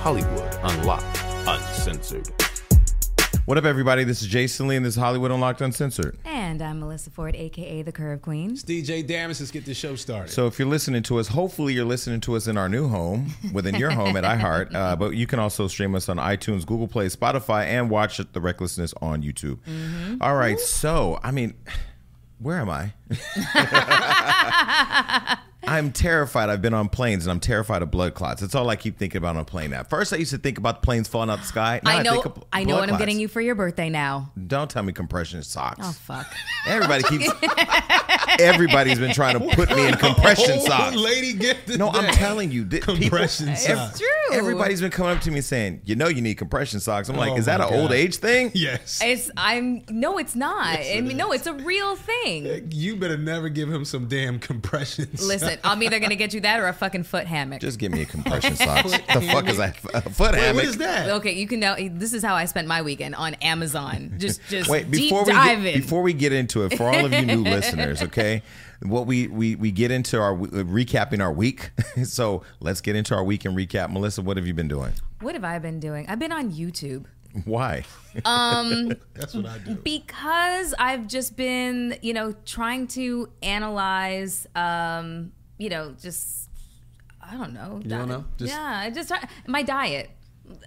Hollywood Unlocked, Uncensored. What up, everybody? This is Jason Lee, and this is Hollywood Unlocked Uncensored. And I'm Melyssa Ford, aka the Curve Queen. DJ Damage, let's get this show started. So, if you're listening to us, hopefully you're listening to us in our new home, within your home at iHeart. Uh, but you can also stream us on iTunes, Google Play, Spotify, and watch The Recklessness on YouTube. All right. So, I mean, where am I? I'm terrified. I've been on planes and I'm terrified of blood clots. That's all I keep thinking about on a plane. At first, I used to think about the planes falling out the sky. Now I know think of I know blood what I'm getting you for your birthday now. Don't tell me compression socks. Oh fuck. Everybody keeps. everybody's been trying to put me in compression Old socks. lady gifted. No, I'm telling you, th- people- Compression socks. It's true. Everybody's been coming up to me saying, "You know, you need compression socks." I'm like, Oh "Is that my an old age thing?" Yes. It's I'm no, it's not. I mean, no, it's a real thing. You better never give him some damn compressions. Listen, I'm either gonna get you that or a fucking foot hammock. Just give me a compression socks. the fuck is that? A foot Wait, hammock? what is that? Okay, you can know. This is how I spent my weekend on Amazon. Just, just Wait, deep before we dive get, in. before we get into it, for all of you new listeners, okay, what we we we get into our uh, recapping our week. so let's get into our week and recap. Melyssa, what have you been doing? what have I been doing? I've been on YouTube. Why? Um, That's what I do. because I've just been, you know, trying to analyze, um, you know, just I don't know. You don't know? Just- yeah, I just my diet.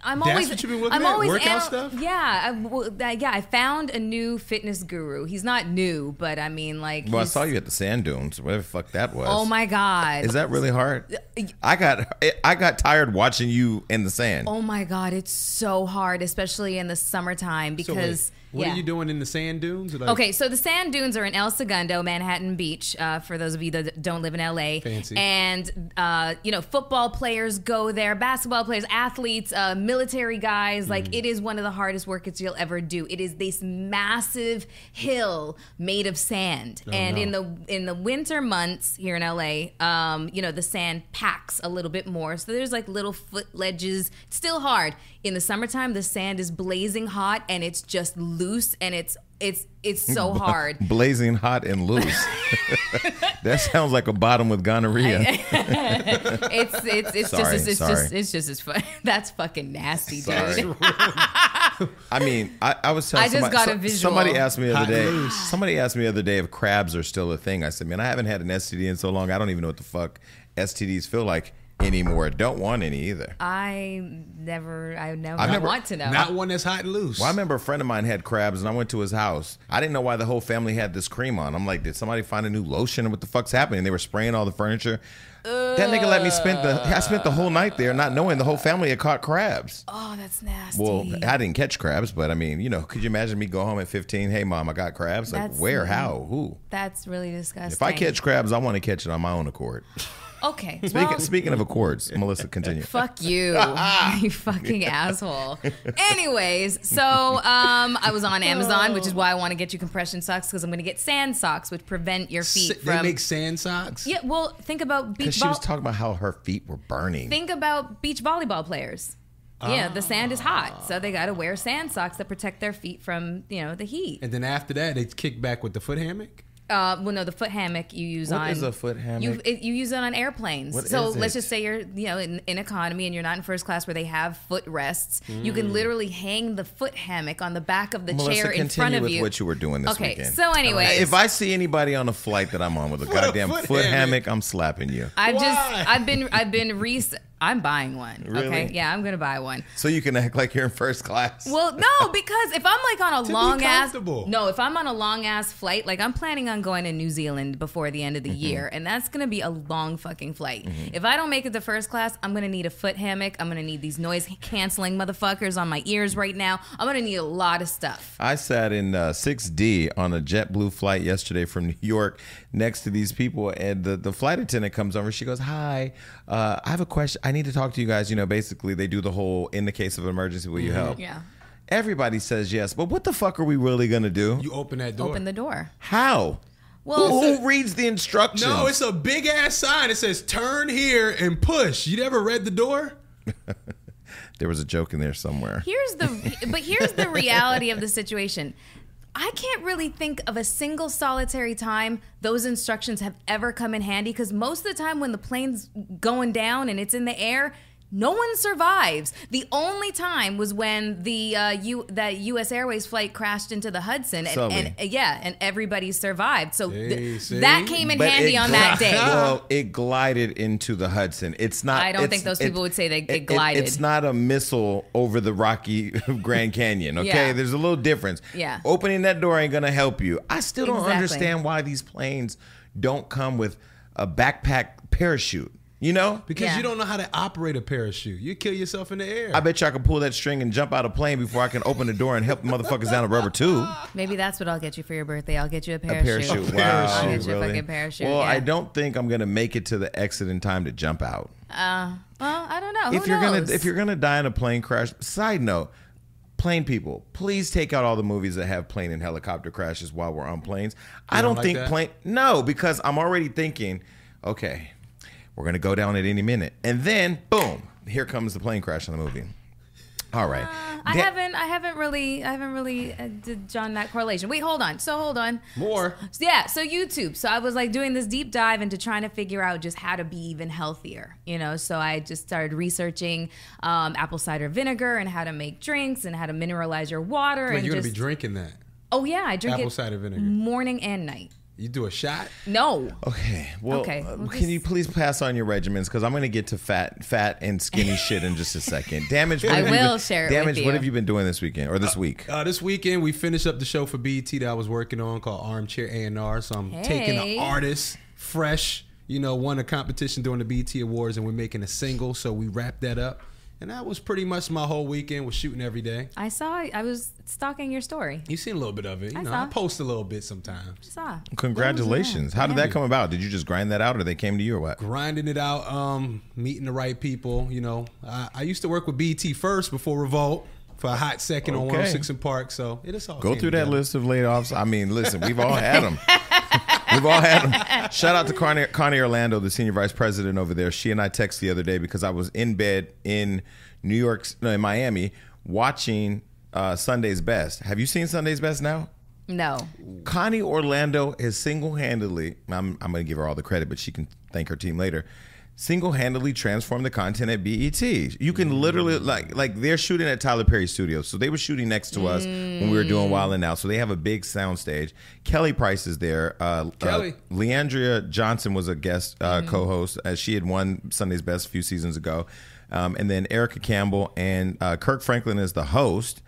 I'm That's always. what you've been looking I'm at? always Workout anal- stuff? Yeah, I, well, that- yeah. I found a new fitness guru. He's not new, but I mean, like. Well, I he's- saw you at the sand dunes, whatever the fuck that was. Oh my god! Is that really hard? Uh, I got I got tired watching you in the sand. Oh my god! It's so hard, especially in the summertime because. What yeah. are you doing in the sand dunes? Like, Okay, so the sand dunes are in El Segundo, Manhattan Beach. Uh, for those of you that don't live in LA, Fancy. and uh, you know, football players go there, basketball players, athletes, uh, military guys. Like Mm. it is one of the hardest workouts you'll ever do. It is this massive hill made of sand, and Oh, no. in the in the winter months here in LA, um, you know, the sand packs a little bit more. So there's like little foot ledges. It's still hard. In the summertime, the sand is blazing hot and it's just loose and it's it's it's so hard. Blazing hot and loose. that sounds like a bottom with gonorrhea. It's it's it's Sorry, just it's sorry. just it's just as fun. That's fucking nasty, Sorry. dude. I mean, I, I was telling I just somebody, got a so- visual. somebody asked me the Hot other day. loose. Somebody asked me the other day if crabs are still a thing. I said, man, I haven't had an STD in so long. I don't even know what the fuck STDs feel like anymore. Don't want any either. I never I never, I've never- want to know. Not one that's hot and loose. Well, I remember a friend of mine had crabs, and I went to his house. I didn't know why the whole family had this cream on. I'm like, did somebody find a new lotion? What the fuck's happening? They were spraying all the furniture. that nigga let me spend the. I spent the whole night there, not knowing the whole family had caught crabs. oh, that's nasty. Well, I didn't catch crabs, but I mean, you know, could you imagine me go home at 15? Hey, mom, I got crabs. Like, That's- where? How? Who? that's really disgusting. If I catch crabs, I want to catch it on my own accord. okay, Speaking, well, speaking of accords, Melyssa, continue. Fuck you, you fucking asshole. Anyways, so um, I was on Amazon, which is why I want to get you compression socks because I'm going to get sand socks, which prevent your feet S- they from. make sand socks. yeah, well, think about Because beach she was talking about how her feet were burning. Think about beach volleyball players. Yeah, the sand is hot, so they got to wear sand socks that protect their feet from you know the heat. And then after that, they kick back with the foot hammock. Uh, well, no, the foot hammock you use What on is a foot hammock? You it, you use it on airplanes. What so is let's just say you're you know in, in economy and you're not in first class where they have foot rests. You Mm. can literally hang the foot hammock on the back of the Melyssa, chair in front of with you. what you were doing this okay, weekend. so anyways, If I see anybody on a flight that I'm on with a a goddamn foot foot, hammock. hammock, I'm slapping you. I've Why? just I've been I've been re I'm buying one. Okay, Really? yeah, I'm gonna buy one. So you can act like you're in first class. Well, no, because if I'm like on a long ass no, if I'm on a long ass flight, like I'm planning on going to New Zealand before the end of the Mm-hmm. year, and that's gonna be a long fucking flight. If I don't make it to first class, I'm gonna need a foot hammock. I'm gonna need these noise canceling motherfuckers on my ears right now. I'm gonna need a lot of stuff. I sat in uh, 6D on a JetBlue flight yesterday from New York next to these people, and the, the flight attendant comes over. She goes, Hi, uh, I have a question. I need to talk to you guys. You know, basically, they do the whole in the case of emergency, will you help? Yeah. Everybody says yes, but what the fuck are we really going to do? You open that door. Open the door. How? Well, who, who reads the instructions? no, it's a big ass sign. It says "Turn here and push." You never read the door? there was a joke in there somewhere. here's the but here's the reality of the situation. I can't really think of a single solitary time those instructions have ever come in handy because most of the time when the plane's going down and it's in the air, No one survives. The only time was when the uh, U- that U.S. Airways flight crashed into the Hudson, and, and yeah, and everybody survived. So th- See, see? that came in But handy on gli- that day. Well, it glided into the Hudson. It's not. I don't think those people would say they- it it- glided. it's not a missile over the Rocky Grand Canyon. Okay, Yeah. there's a little difference. Yeah. opening that door ain't gonna help you. I still don't Exactly. understand why these planes don't come with a backpack parachute. You know, Because Yeah. you don't know how to operate a parachute. You kill yourself in the air. I bet you I can pull that string and jump out a plane before I can open the door and help the motherfuckers down a rubber tube. Maybe that's what I'll get you for your birthday. I'll get you a parachute. A parachute. parachute. A Wow. I'll get you a fucking parachute. Well, yeah. I don't think I'm gonna make it to the exit in time to jump out. Uh, well, I don't know. if Who you're knows? gonna if you're gonna die in a plane crash side note plane people please take out all the movies that have plane and helicopter crashes while we're on planes i don't don't like think that? plane no because i'm already thinking okay we're gonna go down at any minute and then boom here comes the plane crash in the movie all right I Da- haven't. I haven't really. I haven't really uh, did drawn that correlation. Wait, hold on. So hold on. More. So, yeah. So YouTube. So I was like doing this deep dive into trying to figure out just how to be even healthier. You know. So I just started researching um, apple cider vinegar and how to make drinks and how to mineralize your water Wait, and you're just. gonna be drinking that. oh yeah, I drink Apple it cider vinegar. morning and night. You do a shot. No. okay well Okay, uh, well, can you please pass on your regimens because i'm gonna get to fat fat and skinny shit in just a second damage what I have you will been- share damage what have you been doing this weekend or this week Uh, this weekend we finished up the show for BET that I was working on called Armchair A&R. So I'm taking Hey. an artist fresh, you know, won a competition during the BET Awards, and we're making a single. So we wrapped that up, and that was pretty much my whole weekend. Was shooting every day. I saw. I was stalking your story. You seen a little bit of it. You I know, saw. I post a little bit sometimes. Saw. Congratulations. How did that come about? Did you just grind that out or they came to you or what? grinding it out, um, meeting the right people. You know, I, I used to work with BET first before Revolt for a hot second on Okay. 106 and Park. So it is all Go came through that list of layoffs. I mean, listen, we've all had them. we've all had them. Shout out to Connie, Connie Orlando, the senior vice president over there. She and I texted the other day because I was in bed in New York, no, in Miami, watching uh, Sunday's Best. Have you seen Sunday's Best now? No. Connie Orlando is single handedly, I'm, I'm going to give her all the credit, but she can thank her team later. Single handedly transformed the content at BET. You can literally like like they're shooting at Tyler Perry Studios, so they were shooting next to us when we were doing Wild and Out. So they have a big sound stage. Kelly Price is there. Uh, Kelly. uh, Le'Andria Johnson was a guest uh, co-host, as she had won Sunday's Best a few seasons ago, um, and then Erica Campbell and uh, Kirk Franklin is the host.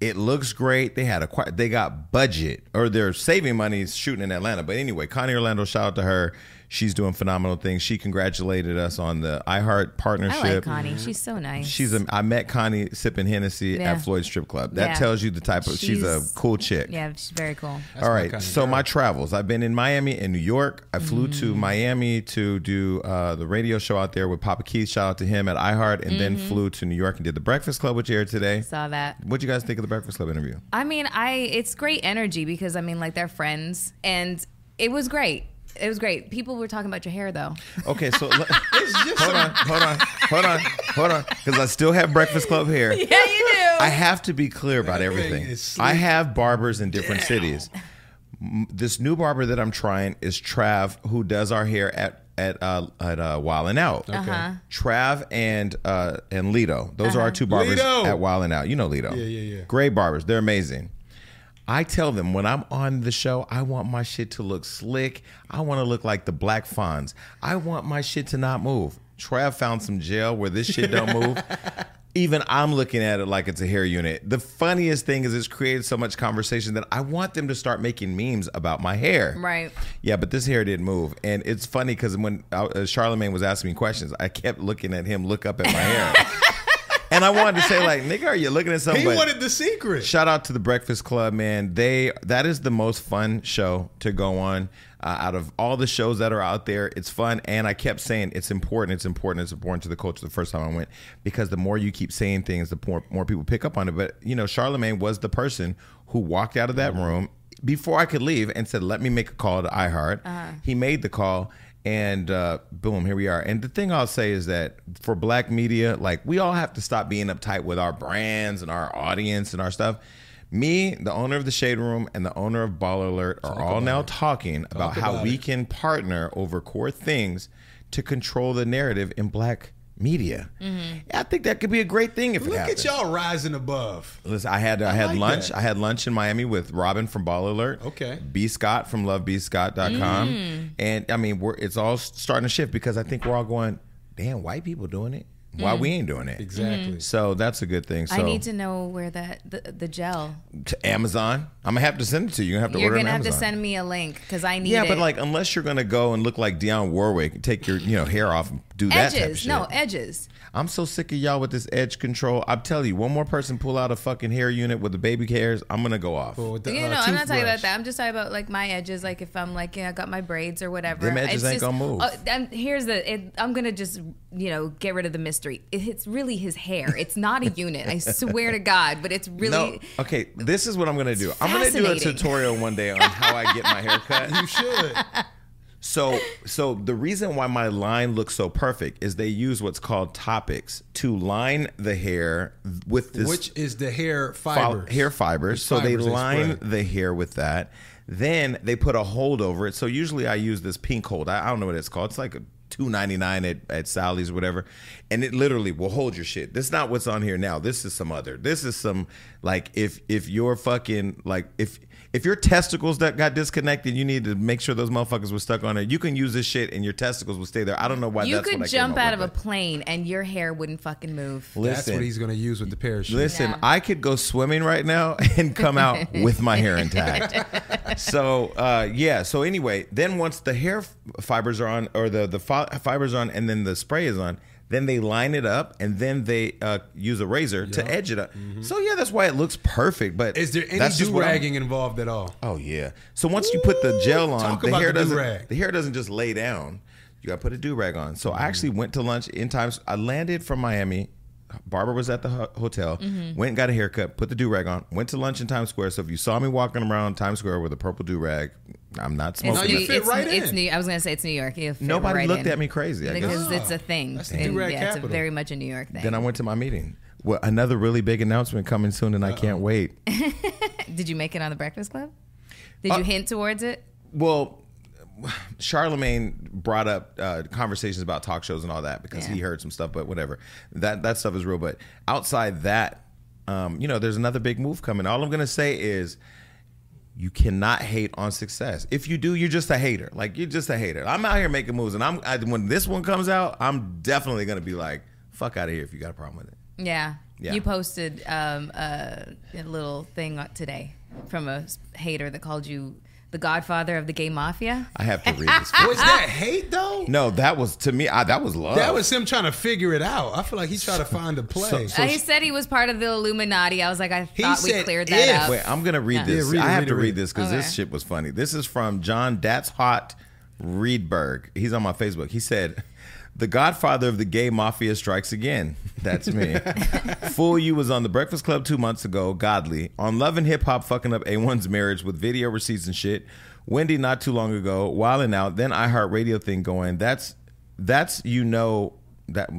It looks great. They had a they got budget or they're saving money shooting in Atlanta. But anyway, Connie Orlando, shout out to her. She's doing phenomenal things. She congratulated us on the iHeart partnership. I like Connie. She's so nice. She's a. I met Connie sipping Hennessy Yeah. at Floyd Strip Club. That Yeah. tells you the type of. She's, a cool chick. yeah, she's very cool. That's All my right. kinda So girl. my travels. I've been in Miami and New York. I flew Mm. to Miami to do uh, the radio show out there with Papa Keith. Shout out to him at iHeart, and then Mm-hmm. flew to New York and did the Breakfast Club, which aired today. Saw that. What'd you guys think of the Breakfast Club interview? I mean, I it's great energy because I mean, like they're friends, and it was great. It was great. People were talking about your hair though. Okay, so let- It's just hold on, hold on, hold on, hold on, because I still have Breakfast Club hair. Yeah, you do. I have to be clear about everything. I have barbers in different cities. This new barber that I'm trying is Trav, who does our hair at at uh, at uh, Wild and Out. Uh-huh. Trav and uh, and Lido, those are our two barbers Lido. at Wild and Out. You know Lido. Yeah, yeah, yeah. Great barbers. They're amazing. I tell them when I'm on the show, I want my shit to look slick. I want to look like the Black Fonz. I want my shit to not move. Trav found some gel where this shit don't move. Even I'm looking at it like it's a hair unit. The funniest thing is it's created so much conversation that I want them to start making memes about my hair. Right. Yeah, but this hair didn't move, and it's funny because when uh, Charlemagne was asking me questions, I kept looking at him look up at my hair, and I wanted to say like, "Nigga, are you looking at something?" He wanted the secret. Shout out to the Breakfast Club, man. They that is the most fun show to go on uh, out of all the shows that are out there. It's fun, and I kept saying it's important, it's important, it's important to the culture. The first time I went, because the more you keep saying things, the more more people pick up on it. But you know, Charlemagne was the person who walked out of that room before I could leave and said, "Let me make a call to iHeart." He made the call. And uh, boom, here we are. And the thing I'll say is that for black media, like we all have to stop being uptight with our brands and our audience and our stuff. Me, the owner of the Shade Room, and the owner of Baller Alert are all now talking about how about we can partner over core things to control the narrative in black media. I think that could be a great thing if it Look happens. at y'all rising above. Listen, I had I, had like lunch. that. I had lunch in Miami with Robin from Baller Alert. Okay. B Scott from lovebscott.com. Mm. And I mean, we're it's all starting to shift because I think we're all going, damn, white people doing it. Why we ain't doing it? Exactly. So that's a good thing. So Mm. I need to know where that the, the gel. to Amazon. I'm gonna have to send it to you. You're gonna have to You're order it gonna on have to send me a link because I need yeah, it. but like unless you're gonna go and look like Dionne Warwick, take your you know hair off and do that type of edges. shit. No edges. I'm so sick of y'all with this edge control. I'm telling you, one more person pull out a fucking hair unit with the baby hairs, I'm gonna go off. Or with the, you uh, know, I'm not talking about that. I'm just talking about like my edges. Like if I'm like, yeah, I got my braids or whatever. Them edges It's ain't just- gonna move. uh, and here's the. It, I'm gonna just you know get rid of the mystery. It, it's really his hair. It's not a unit. I swear to God. But it's really. No, okay. This is what I'm gonna do. I'm gonna do a tutorial one day on how I get my hair cut. You should. So, so the reason why my line looks so perfect is they use what's called topics to line the hair with this Which is the hair fi- fibers. hair fibers. So they fibers they line the hair with that. Then they put a hold over it. So usually I use this pink hold. I, I don't know what it's called. It's like a two ninety nine at, at Sally's or whatever, and it literally will hold your shit. This is not what's on here now. This is some other. This is some like if if you're fucking like if if your testicles that got disconnected, you need to make sure those motherfuckers were stuck on it. You can use this shit and your testicles will stay there. I don't know why. you that's could what I came jump out of with, a plane and your hair wouldn't fucking move. but- That's Listen, what he's going to use with the parachute. Listen, Yeah. I could go swimming right now and come out with my hair intact. so uh, yeah. So anyway, then once the hair f- fibers are on, or the the fi- fibers are on, and then the spray is on, then they line it up, and then they uh, use a razor to edge it up. So yeah, that's why it looks perfect. But Is there any do ragging involved at all? Oh yeah. So once you put the gel on, the hair the doesn't do-rag. the hair doesn't just lay down. You got to put a do rag on. So I actually went to lunch in times. I landed from Miami. Barbara was at the hotel. Mm-hmm. Went and got a haircut. Put the do rag on. Went to lunch in Times Square. So if you saw me walking around Times Square with a purple do rag, I'm not It's, smoking. No, you New, it. fit it's, right it's in. New. I was gonna say it's New York. You fit Nobody right looked in. at me crazy. I because guess. it's a thing. That's the And, do-rag yeah, it's a very much a New York thing. Then I went to my meeting. Well, another really big announcement coming soon, and I can't wait. Did you make it on the Breakfast Club? Uh, Did you hint towards it? Well, Charlemagne brought up uh, conversations about talk shows and all that because Yeah. he heard some stuff, but whatever. That that stuff is real. But outside that, um, you know, there's another big move coming. All I'm gonna say is. You cannot hate on success. If you do, you're just a hater. Like you're just a hater. I'm out here making moves, and I'm I, when this one comes out, I'm definitely gonna be like, "Fuck out of here" if you got a problem with it. Yeah. Yeah. You posted um, uh, a little thing today from a hater that called you the godfather of the gay mafia. I have to read this. Was that hate though? no, that was to me. I, that was love. That was him trying to figure it out. I feel like he tried to find a play. so- Uh, he said he was part of the Illuminati. I was like, I He thought we said cleared if. that up. Wait, I'm gonna read Yeah. this. Yeah, read it, I have read to read read this because Okay. this shit was funny. This is from John Dat's Hot Reedberg. He's on my Facebook. He said, "The Godfather of the gay mafia strikes again." That's me. Fool you was on the Breakfast Club two months ago. Godly on Love and Hip Hop, fucking up A1's marriage with video receipts and shit. Wendy not too long ago, wilding out. Then iHeartRadio thing going. That's that's you know that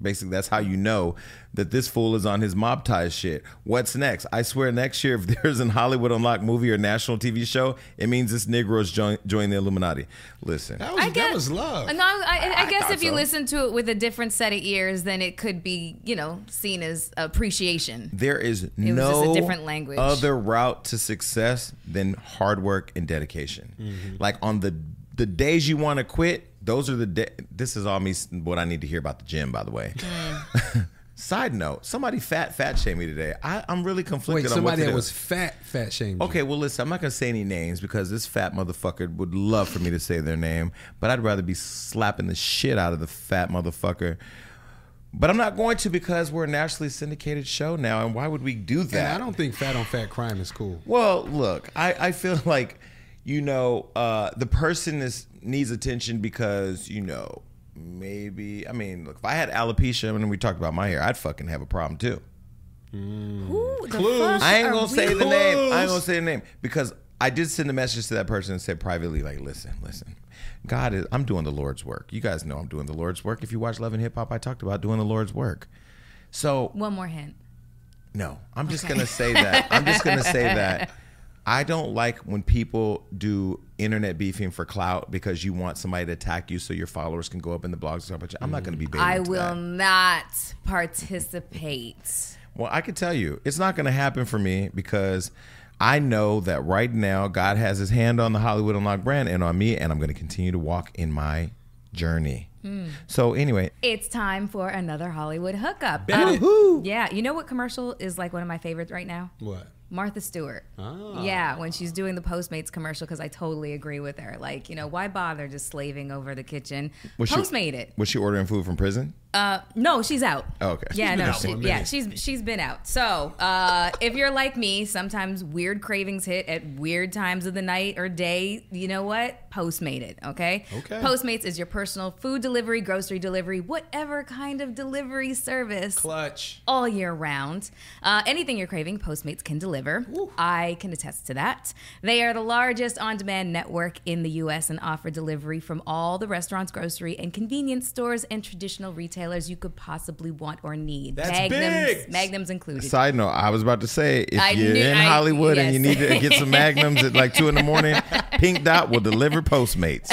basically that's how you know that this fool is on his mob ties shit. What's next? I swear next year if there's an Hollywood Unlocked movie or national TV show, it means this Negroes join, join the Illuminati. Listen. that was I that guess, was love. No, I, I, I guess thought if you so. listen to it with a different set of ears, then it could be, you know, seen as appreciation. There is was no a different language. other route to success than hard work and dedication. Mm-hmm. Like on the the days you want to quit, those are the da- this is all me what I need to hear about the gym by the way. Side note, somebody fat fat shamed me today. I, I'm really conflicted Wait, on what somebody that was fat, fat shamed. Okay, well, listen, I'm not going to say any names because this fat motherfucker would love for me to say their name, but I'd rather be slapping the shit out of the fat motherfucker. But I'm not going to because we're a nationally syndicated show now, and why would we do And that? I don't think fat on fat crime is cool. Well, look, I, I feel like, you know, uh, the person is needs attention because, you know, maybe, I mean, look, if I had alopecia and we talked about my hair, I'd fucking have a problem too. Hmm. Who the Clues. fuck I ain't gonna we- say the name. I ain't gonna say the name because I did send a message to that person and said privately, like, listen, listen, God is. I'm doing the Lord's work. You guys know I'm doing the Lord's work. If you watch Love and Hip Hop, I talked about doing the Lord's work. So One more hint. no, I'm just Okay. gonna say that. I'm just gonna say that I don't like when people do internet beefing for clout because you want somebody to attack you so your followers can go up in the blogs and stuff. But I'm not going to be baited I will that. not participate. Well, I can tell you, it's not going to happen for me because I know that right now God has His hand on the Hollywood Unlocked brand and on me, and I'm going to continue to walk in my journey. So anyway, It's time for another Hollywood hookup. Um, yeah, you know what commercial is like one of my favorites right now? What? Martha Stewart. Ah. Yeah, when she's doing the Postmates commercial, because I totally agree with her. Like, you know, why bother just slaving over the kitchen? Was she- it. was she ordering food from prison? Uh, no, she's out. Oh, okay. Yeah, no, she, yeah, she's she's been out. So, uh, if you're like me, sometimes weird cravings hit at weird times of the night or day. You know what? Postmate it. Okay. Okay. Postmates is your personal food delivery, grocery delivery, whatever kind of delivery service Clutch. all year round. Uh, anything you're craving, Postmates can deliver. I can attest to that. They are the largest on demand network in the U.S. and offer delivery from all the restaurants, grocery, and convenience stores and traditional retailers you could possibly want or need. That's Magnums, big. Magnums included. Side note: I was about to say, if I you're knew- in I- Hollywood and you need to get some Magnums at like two in the morning, Pink Dot will deliver Postmates.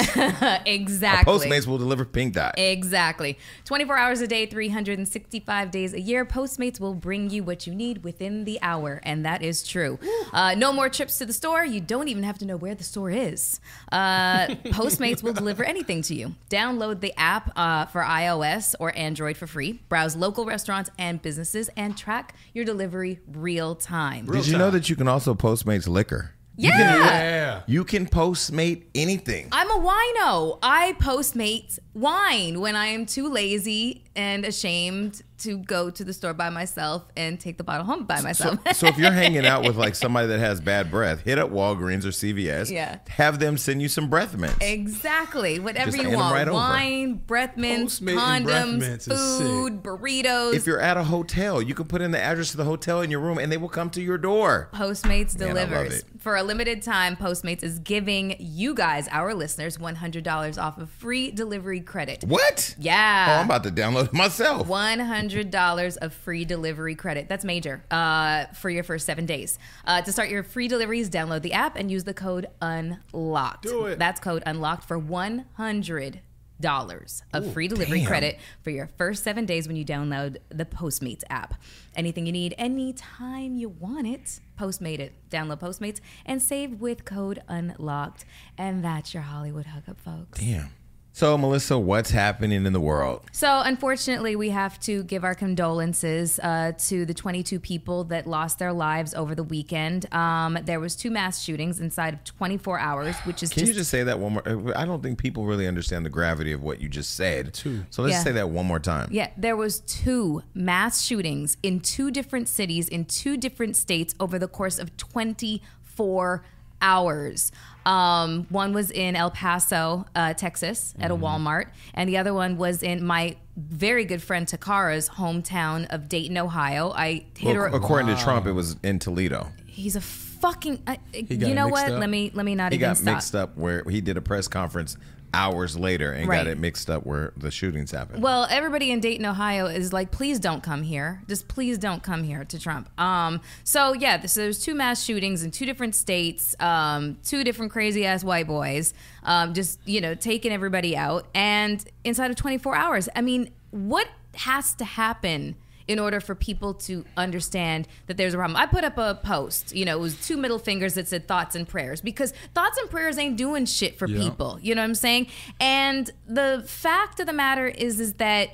exactly. Postmates will deliver Pink Dot. Exactly. 24 hours a day, 365 days a year. Postmates will bring you what you need within the hour, and that is true. Uh, no more trips to the store. You don't even have to know where the store is. Uh, Postmates will deliver anything to you. Download the app uh, for iOS or Android for free. Browse local restaurants and businesses and track your delivery real time. Did you time. know that you can also Postmates liquor? Yeah. Yeah. You can Postmate anything. I'm a wino. I postmate wine when I am too lazy and ashamed to go to the store by myself and take the bottle home by myself. so if you're hanging out with like somebody that has bad breath, hit up Walgreens or CVS. Yeah. Have them send you some breath mints. exactly. Whatever Just you want. right over. wine, breath mints, Postmating breath condoms, mints is food, burritos. If you're at a hotel, you can put in the address of the hotel in your room and they will come to your door. Postmates Man, delivers. For a limited time, Postmates is giving you guys, our listeners, $100 off of free delivery credit. What? Yeah. Oh, I'm about to download it myself. $100 of free delivery credit. That's major uh, for your first seven days. Uh, to start your free deliveries, download the app and use the code UNLOCKED. Do it. That's code UNLOCKED for $100 of free delivery damn. credit for your first seven days when you download the Postmates app. Anything you need, anytime you want it, Postmate it. Download Postmates and save with code UNLOCKED. And that's your Hollywood hookup, folks. Damn. So, Melyssa, what's happening in the world? So, unfortunately, we have to give our condolences uh, to the 22 people that lost their lives over the weekend. Um, there was two mass shootings inside of 24 hours, which is Can just, you just say that one more? I don't think people really understand the gravity of what you just said. Two. So let's Yeah. say that one more time. yeah. There was two mass shootings in two different cities in two different states over the course of 24 hours. Um, one was in El Paso, uh, Texas, at Mm-hmm. a Walmart, and the other one was in my very good friend Takara's hometown of Dayton, Ohio. I hit Well, her. according to Trump, it was in Toledo. He's a fucking. Uh, got you know what? up? Let me let me not He even got stop. mixed up where he did a press conference hours later and Right. got it mixed up where the shootings happened. Well, everybody in Dayton, Ohio is like, please don't come here. Just please don't come here to Trump. Um, so yeah, so there's two mass shootings in two different states, um, two different crazy ass white boys, um, just you know, taking everybody out, and inside of 24 hours. I mean, what has to happen? In order for people to understand that there's a problem, I put up a post. You know, it was two middle fingers that said thoughts and prayers because thoughts and prayers ain't doing shit for Yeah. people. You know what I'm saying? And the fact of the matter is, is that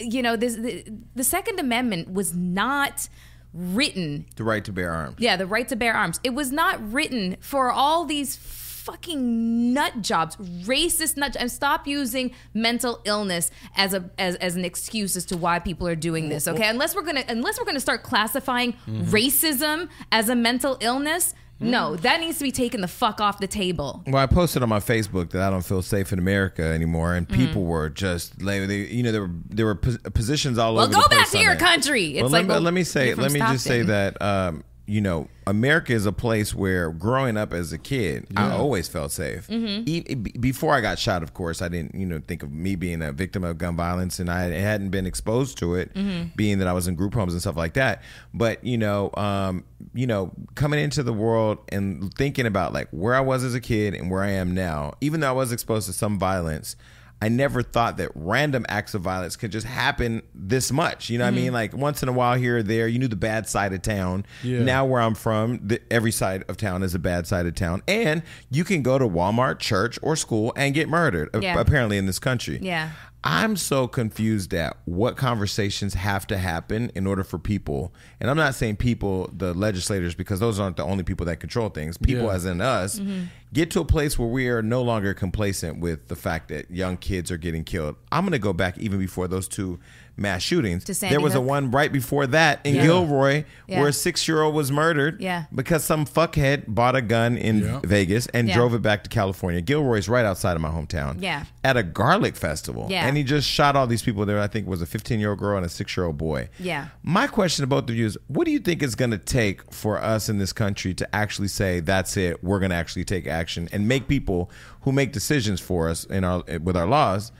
you know this the, the Second Amendment was not written. the right to bear arms. Yeah, the right to bear arms. It was not written for all these fucking nut jobs, racist nut. And stop using mental illness as a as, as an excuse as to why people are doing this. Okay, unless we're gonna unless we're gonna start classifying racism as a mental illness. No, that needs to be taken the fuck off the table. Well, I posted on my Facebook that I don't feel safe in America anymore, and Mm-hmm. people were just they, you know, there were there were positions all Well, over. go the place Well, go back to your country. It's well, like, let, me- well, let me say, let me just say that um, you know, America is a place where growing up as a kid, I always felt safe. Mm-hmm. E- before I got shot, of course, I didn't, you know, think of me being a victim of gun violence, and I hadn't been exposed to it, Mm-hmm. being that I was in group homes and stuff like that. But you know, um, you know, coming into the world and thinking about like where I was as a kid and where I am now, even though I was exposed to some violence. I never thought that random acts of violence could just happen this much. You know what I mm-hmm. mean? Like once in a while here or there, you knew the bad side of town. Yeah. Now where I'm from, the, every side of town is a bad side of town. And you can go to Walmart, church, or school and get murdered, a- apparently in this country. Yeah. I'm so confused at what conversations have to happen in order for people, and I'm not saying people, the legislators, because those aren't the only people that control things. People, Yeah. as in us, mm-hmm. get to a place where we are no longer complacent with the fact that young kids are getting killed. I'm going to go back even before those two mass shootings. To there was a one right before that in Yeah. Gilroy Yeah. where a six year old was murdered Yeah. because some fuckhead bought a gun in Yeah. Vegas and Yeah. drove it back to California. Gilroy's right outside of my hometown Yeah. at a garlic festival. Yeah. And he just shot all these people there. I think it was a 15 year old girl and a six year old boy. Yeah. My question to both of you is what do you think it's going to take for us in this country to actually say, that's it, we're going to actually take action and make people who make decisions for us in our with our laws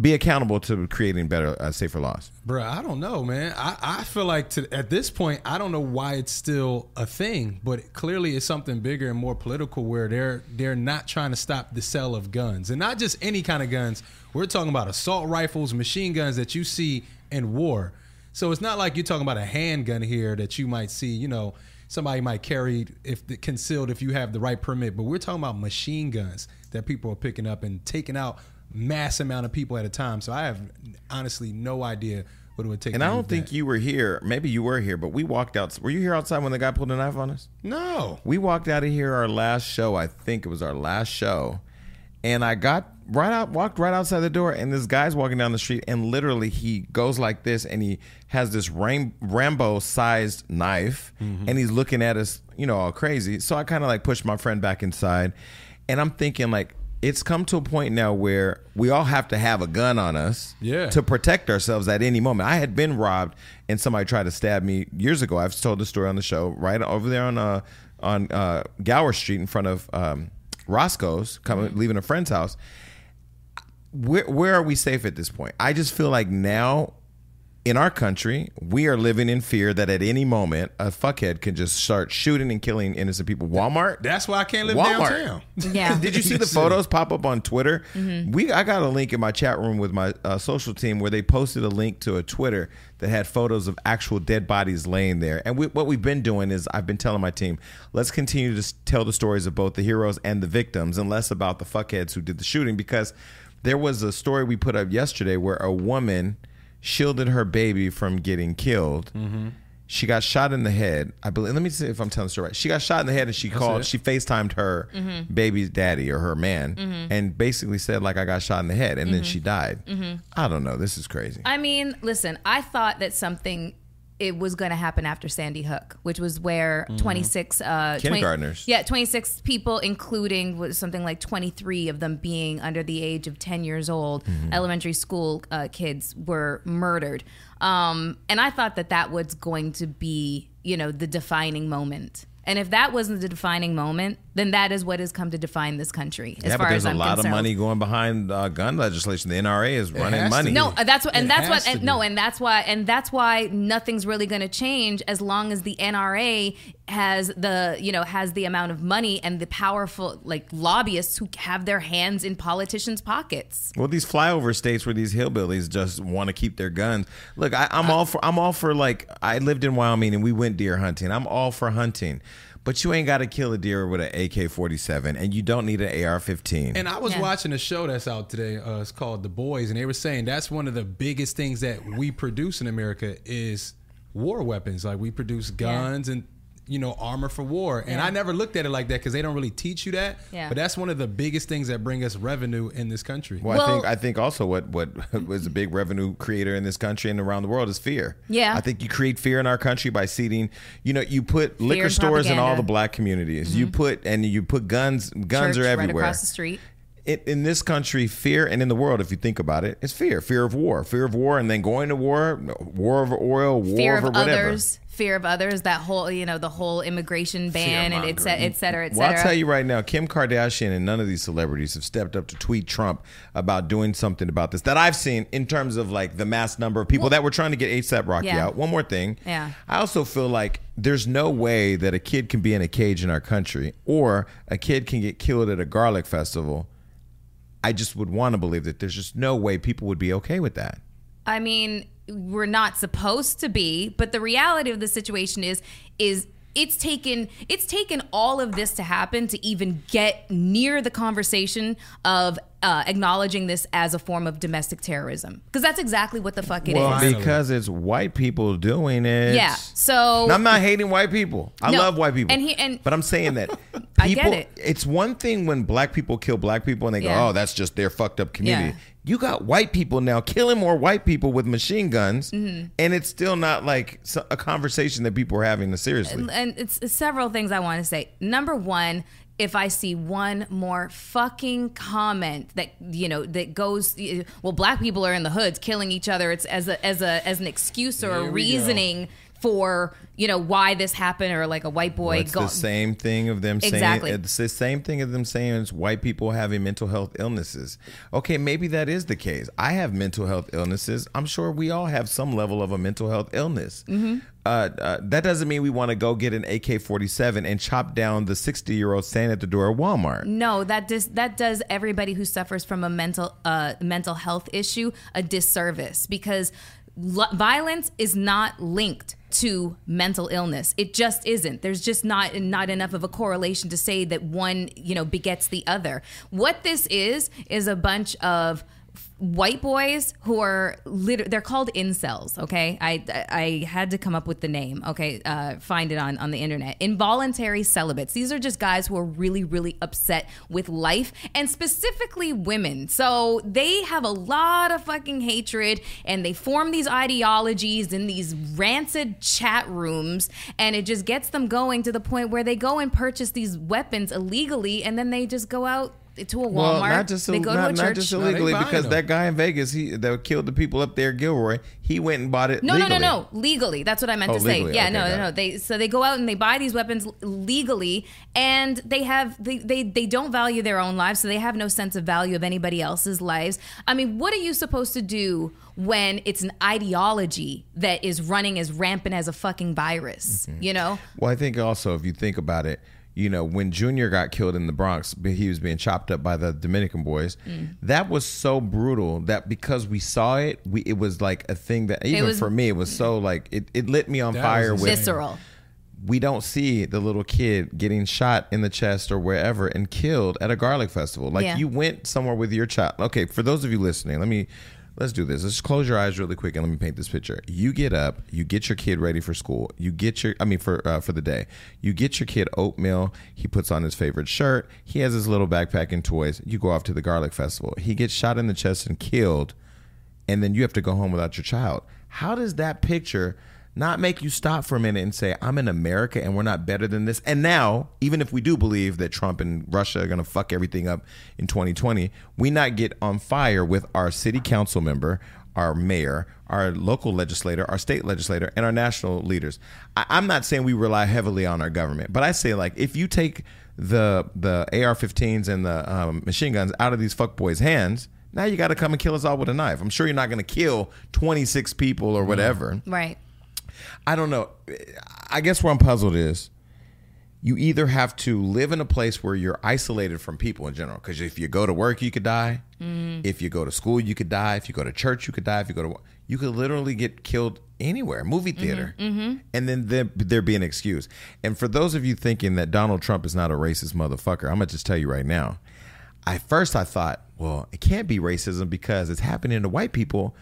be accountable to creating better, uh, safer laws? Bro, I don't know, man. I, I feel like to, at this point, I don't know why it's still a thing, but clearly it's something bigger and more political where they're they're not trying to stop the sale of guns and not just any kind of guns. We're talking about assault rifles, machine guns that you see in war. So it's not like you're talking about a handgun here that you might see, you know, somebody might carry if concealed if you have the right permit, but we're talking about machine guns that people are picking up and taking out mass amount of people at a time. So I have honestly no idea what it would take. And I don't think that. you were here. Maybe you were here, but we walked out. Were you here outside when the guy pulled a knife on us? No. We walked out of here our last show. I think it was our last show, and I got right out, walked right outside the door, and this guy's walking down the street, and literally he goes like this, and he has this Ram- Rambo-sized knife, mm-hmm. and he's looking at us, you know, all crazy. So I kind of like pushed my friend back inside, and I'm thinking like. It's come to a point now where we all have to have a gun on us Yeah. to protect ourselves at any moment. I had been robbed and somebody tried to stab me years ago. I've told the story on the show, right over there on uh, on uh, Gower Street in front of um, Roscoe's, coming leaving a friend's house. Where where are we safe at this point? I just feel like now in our country, we are living in fear that at any moment a fuckhead can just start shooting and killing innocent people. Walmart. That's why I can't live Walmart. downtown. Yeah. Did you see the photos pop up on Twitter? We I got a link in my chat room with my uh, social team where they posted a link to a Twitter that had photos of actual dead bodies laying there. And we, what we've been doing is I've been telling my team, let's continue to tell the stories of both the heroes and the victims, and less about the fuckheads who did the shooting. Because there was a story we put up yesterday where a woman shielded her baby from getting killed. Mm-hmm. She got shot in the head. I believe. Let me see if I'm telling the story right. She got shot in the head, and she called. it. She FaceTimed her mm-hmm. baby's daddy or her man, mm-hmm. and basically said like I got shot in the head, and then she died. I don't know. This is crazy. I mean, listen, I thought that something it was going to happen after Sandy Hook, which was where 26 uh 20 Kindergartners. yeah, 26 people including was something like 23 of them being under the age of 10 years old, elementary school uh, kids were murdered. Um and I thought that that was going to be, you know, the defining moment. And if that wasn't the defining moment, then that is what has come to define this country. As yeah, far but there's as a I'm a lot concerned. of money going behind uh, gun legislation. The NRA is running money. No, uh, that's what, and It that's has what, and, no, and that's why, and that's why nothing's really going to change as long as the NRA has the, you know, has the amount of money and the powerful like lobbyists who have their hands in politicians' pockets. Well, these flyover states where these hillbillies just want to keep their guns. Look, I, I'm all for. I'm all for like. I lived in Wyoming and we went deer hunting. I'm all for hunting, but you ain't got to kill a deer with an AK-47, and you don't need an AR-15. And I was Yeah. watching a show that's out today. Uh, it's called The Boys, and they were saying that's one of the biggest things that we produce in America is war weapons. Like we produce guns and you know armor for war. And Yeah. I never looked at it like that because they don't really teach you that. Yeah. But that's one of the biggest things that bring us revenue in this country. Well, I think I think also what what was a big revenue creator in this country and around the world is fear. Yeah. I think you create fear in our country by seeding. You know, you put liquor and stores in all the black communities. You mm-hmm. put and you put guns. Guns Church are right everywhere. across the street. in, in this country, fear, and in the world, if you think about it, it's fear. Fear of war. Fear of war, and then going to war. War over oil. War Fear over of whatever. others, fear of others. That whole, you know, the whole immigration ban and et cetera, et cetera, et cetera. Well. I'll tell you right now, Kim Kardashian and none of these celebrities have stepped up to tweet Trump about doing something about this that I've seen in terms of like the mass number of people that were trying to get ASAP Rocky Yeah. out. One more thing. Yeah. I also feel like there's no way that a kid can be in a cage in our country or a kid can get killed at a garlic festival. I just would want to believe that there's just no way people would be okay with that. I mean, we're not supposed to be, but the reality of the situation is is it's taken it's taken all of this to happen to even get near the conversation of uh, acknowledging this as a form of domestic terrorism because that's exactly what the fuck it is. Well, Finally. because it's white people doing it. Yeah, so- And I'm not hating white people. I No, love white people. and he- and- but I'm saying that I get people. it. It's one thing when black people kill black people and they Yeah. go, "Oh, that's just their fucked up community." Yeah. You got white people now killing more white people with machine guns, Mm-hmm. and it's still not like a conversation that people are having seriously. and it's, it's several things I want to say. Number one, if I see one more fucking comment that you know that goes, well, black people are in the hoods killing each other. It's as a as a as an excuse or Here a reasoning for you know why this happened or like a white boy it's go- the same thing of them Exactly. saying it's the same thing of them saying it's white people having mental health illnesses. Okay, maybe that is the case. I have mental health illnesses. I'm sure we all have some level of a mental health illness. Mm-hmm. Uh, uh, that doesn't mean we want to go get an AK-47 and chop down the 60 year old standing at the door of Walmart. No, that dis- that does everybody who suffers from a mental uh, mental health issue a disservice because lo- violence is not linked to mental illness. It just isn't. There's just not not enough of a correlation to say that one you know begets the other. What this is is a bunch of white boys who are lit- they're called incels okay? I i had to come up with the name okay uh, find it on on the internet. Involuntary celibates. These are just guys who are really really upset with life and specifically women. So they have a lot of fucking hatred and they form these ideologies in these rancid chat rooms and it just gets them going to the point where they go and purchase these weapons illegally and then they just go out to a Walmart. Well, not just they go not, to a not church. just illegally buying because them. that guy in Vegas he that killed the people up there, Gilroy. He went and bought it. No, no, legally. no, no. Legally, that's what I meant Oh, to say. Yeah, Okay, no, no, no. They so they go out and they buy these weapons legally, and they have they they they don't value their own lives, so they have no sense of value of anybody else's lives. I mean, what are you supposed to do when it's an ideology that is running as rampant as a fucking virus? Mm-hmm. You know, Well, I think also if you think about it, you know, when Junior got killed in the Bronx, he was being chopped up by the Dominican boys. Mm. That was so brutal that because we saw it, we it was like a thing that even was- for me it was so like it, it lit me on fire was with insane. visceral. we don't see the little kid getting shot in the chest or wherever and killed at a garlic festival. Like Yeah. you went somewhere with your child. Okay, for those of you listening, let me let's do this. Let's close your eyes really quick and let me paint this picture. You get up, you get your kid ready for school. You get your I mean for uh, for the day. You get your kid oatmeal. He puts on his favorite shirt. He has his little backpack and toys. You go off to the garlic festival. He gets shot in the chest and killed and then you have to go home without your child. How does that picture not make you stop for a minute and say, I'm in America and we're not better than this? And now, even if we do believe that Trump and Russia are going to fuck everything up in 2020, we not get on fire with our city council member, our mayor, our local legislator, our state legislator, and our national leaders. I, I'm not saying we rely heavily on our government, but I say like if you take the the AR-15s and the um, machine guns out of these fuckboys' hands, now you got to come and kill us all with a knife. I'm sure you're not going to kill 26 people or whatever. Right. I don't know. I guess where I'm puzzled is you either have to live in a place where you're isolated from people in general. Because if you go to work, you could die. Mm-hmm. If you go to school, you could die. If you go to church, you could die. If you go to, you could literally get killed anywhere, movie mm-hmm. theater, mm-hmm. and then there, there be an excuse. And for those of you thinking that Donald Trump is not a racist motherfucker, I'm gonna just tell you right now. At first, I thought, well, it can't be racism because it's happening to white people,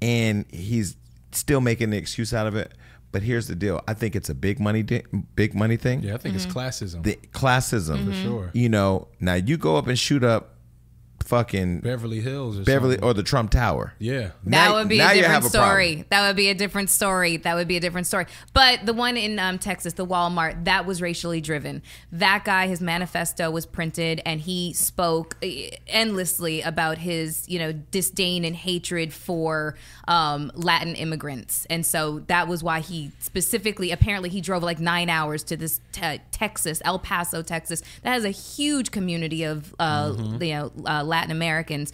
and he's still making the excuse out of it. But here's the deal: I think it's a big money, di- big money thing. Yeah, I think Mm-hmm. it's classism. The classism, For sure. You know, now you go up and shoot up fucking Beverly Hills or Beverly something. or the Trump Tower. yeah. That Now- would be a different have a problem. story. That would be a different story. That would be a different story. But the one in um, Texas, the Walmart, that was racially driven. That guy, his manifesto was printed, and he spoke eh, endlessly about his, you know, disdain and hatred for um, Latin immigrants. And so that was why he specifically, apparently, he drove like nine hours to this te- Texas, El Paso, Texas. That has a huge community of, uh, you know, uh, Latin Americans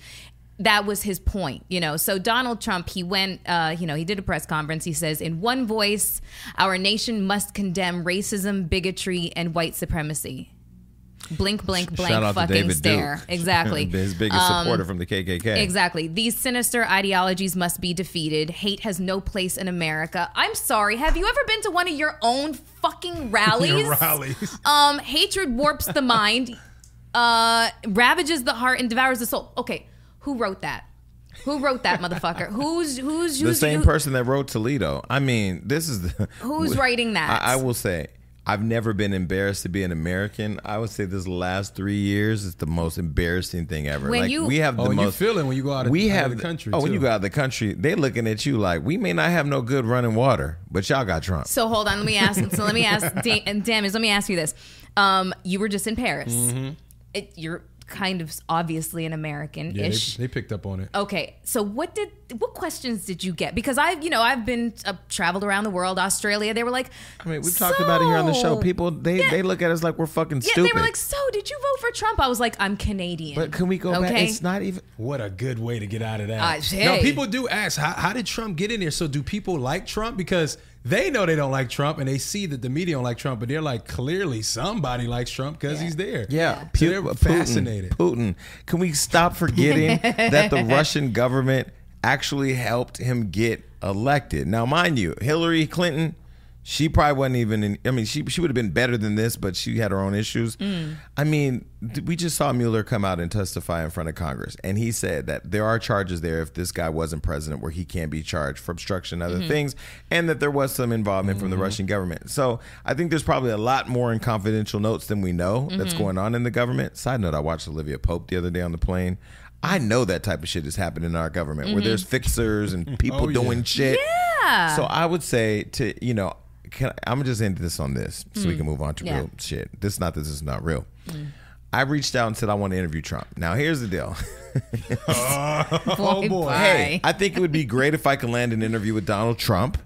that was his point, you know. So Donald Trump, he went, uh, you know, he did a press conference. He says, in one voice, our nation must condemn racism, bigotry, and white supremacy. Blink, blink, blank, Shout out to fucking David stare. Duke. Exactly. His biggest Um, supporter from the KKK. Exactly. These sinister ideologies must be defeated. Hate has no place in America. I'm sorry. Have you ever been to one of your own fucking rallies? Rallies. Um, hatred warps the mind, uh, ravages the heart, and devours the soul. Okay, who wrote that? Who wrote that motherfucker? Who's who's you? the same who- person that wrote Toledo. I mean, this is the, Who's writing that? I, I will say, I've never been embarrassed to be an American. I would say this last three years is the most embarrassing thing ever. When like you- we have the Oh, most. feel it when you go out of- we out of have the country, Oh, when you go out of the country, they looking at you like we may not have no good running water, but y'all got Trump. So hold on, let me ask. So let me ask, da- and Damis, let me ask you this. Um, you were just in Paris. Mm-hmm. It, you're kind of obviously an American-ish. they picked up on it. Okay, so what did what questions did you get? Because I've you know I've been uh, traveled around the world, Australia. They were like, I mean, we've talked about it here on the show. People they Yeah. they look at us like we're fucking Yeah, stupid. they were like, so did you vote for Trump? I was like, I'm Canadian. but can we go back? Okay. It's not even. What a good way to get out of that. Uh, Now, hey. people do ask, how, how did Trump get in there? So, do people like Trump? Because they know they don't like Trump and they see that the media don't like Trump, but they're like, clearly somebody likes Trump because he's there. Yeah, So Pu- they're Putin, fascinated. Putin. Can we stop forgetting that the Russian government actually helped him get elected? Now, mind you, Hillary Clinton, she probably wasn't even in. I mean, she she would have been better than this, but she had her own issues. Mm. I mean, we just saw Mueller come out and testify in front of Congress, and he said that there are charges there if this guy wasn't president, where he can't be charged for obstruction and other mm-hmm. things, and that there was some involvement from the mm-hmm. Russian government. So I think there's probably a lot more in confidential notes than we know that's mm-hmm. going on in the government. Side note: I watched Olivia Pope the other day on the plane. I know that type of shit is happening in our government, where there's fixers and people Oh, yeah. doing shit. Yeah. So I would say to you know, can, I'm gonna just end this on this so we hmm. can move on to Yeah. real shit. This is not this is not real. Mm. I reached out and said I want to interview Trump. Now here's the deal. oh boy. hey, I think it would be great if I could land an interview with Donald Trump.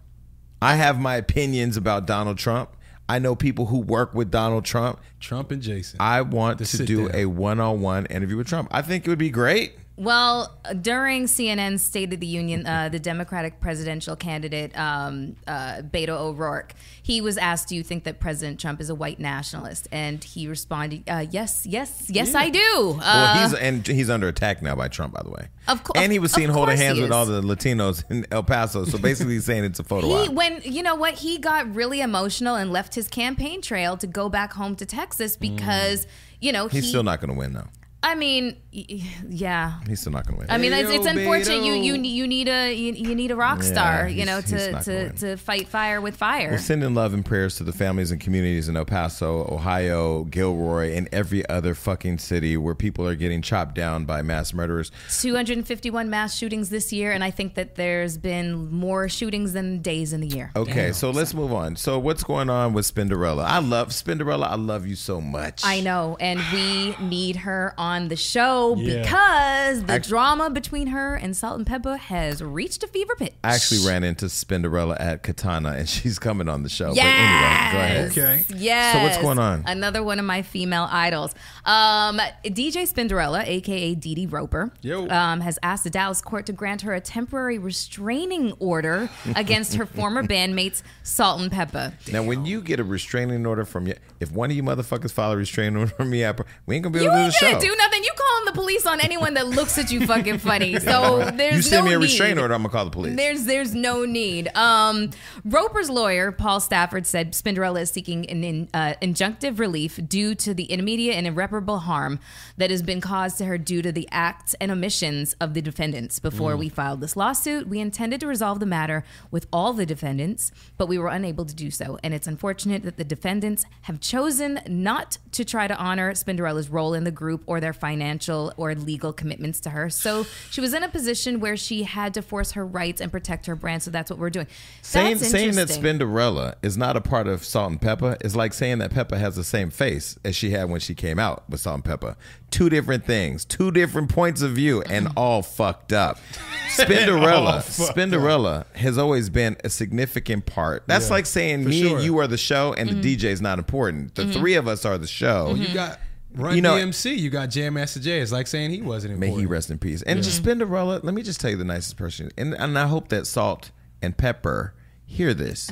I have my opinions about Donald Trump. I know people who work with Donald Trump. Trump and Jason. I want To to do down. a one-on-one interview with Trump. I think it would be great. Well, during CNN's State of the Union, uh, the Democratic presidential candidate um, uh, Beto O'Rourke, he was asked, "Do you think that President Trump is a white nationalist?" And he responded, uh, "Yes, yes, yes, I do." Uh, Well, he's and he's under attack now by Trump, by the way. Of co- and he was seen holding hands with all the Latinos in El Paso. So basically, he's saying it's a photo he op. when you know what he got really emotional and left his campaign trail to go back home to Texas because you know Mm. He's he, still not going to win, though. I mean, y- y- yeah. He's still not going to win. I mean, it's, it's unfortunate. You you you need a you, you need a rock Yeah, star, you know, to to, to fight fire with fire. We're sending love and prayers to the families and communities in El Paso, Ohio, Gilroy, and every other fucking city where people are getting chopped down by mass murderers. 251 mass shootings this year, and I think that there's been more shootings than days in the year. Okay, so let's move on. So what's going on with Spinderella? I love Spinderella. I love you so much. I know, and we need her on the show Yeah. because the Act- drama between her and Salt and Pepper has reached a fever pitch. I actually ran into Spinderella at Katana, and she's coming on the show. Yes. But anyway, go ahead. Okay. Yes. So what's going on? Another one of my female idols. Um, DJ Spinderella, aka Dee Dee Roper, um, has asked the Dallas court to grant her a temporary restraining order against her former bandmates Salt and Pepper. Now, when you get a restraining order from you, if one of you motherfuckers file a restraining order from me, we ain't gonna be You able to do the show. You ain't gonna do nothing. You calling the police on anyone that looks at you fucking funny. So there's you send no me a restraining order, I'm gonna call the police. There's there's no need. Um, Roper's lawyer Paul Stafford said Spinderella is seeking an in, uh, injunctive relief due to the immediate and irreparable harm that has been caused to her due to the acts and omissions of the defendants. Before Mm. we filed this lawsuit, we intended to resolve the matter with all the defendants, but we were unable to do so. And it's unfortunate that the defendants have chosen not to try to honor Spinderella's role in the group or their their financial or legal commitments to her. So she was in a position where she had to force her rights and protect her brand. So that's what we're doing. Saying, saying that. Spinderella is not a part of Salt and Pepper is like saying that Pepper has the same face as she had when she came out with Salt and Pepper. Two different things, two different points of view, and all fucked up. Spinderella, Spinderella has always been a significant part. That's Yeah, like saying me sure. and you are the show, and the mm-hmm. DJ is not important. The mm-hmm. three of us are the show. You got Run You know- DMC. You got Jam Master Jay. It's like saying he wasn't important. May he rest in peace. And just Spinderella, let me just tell you the nicest person. And, and I hope that Salt and Pepper hear this.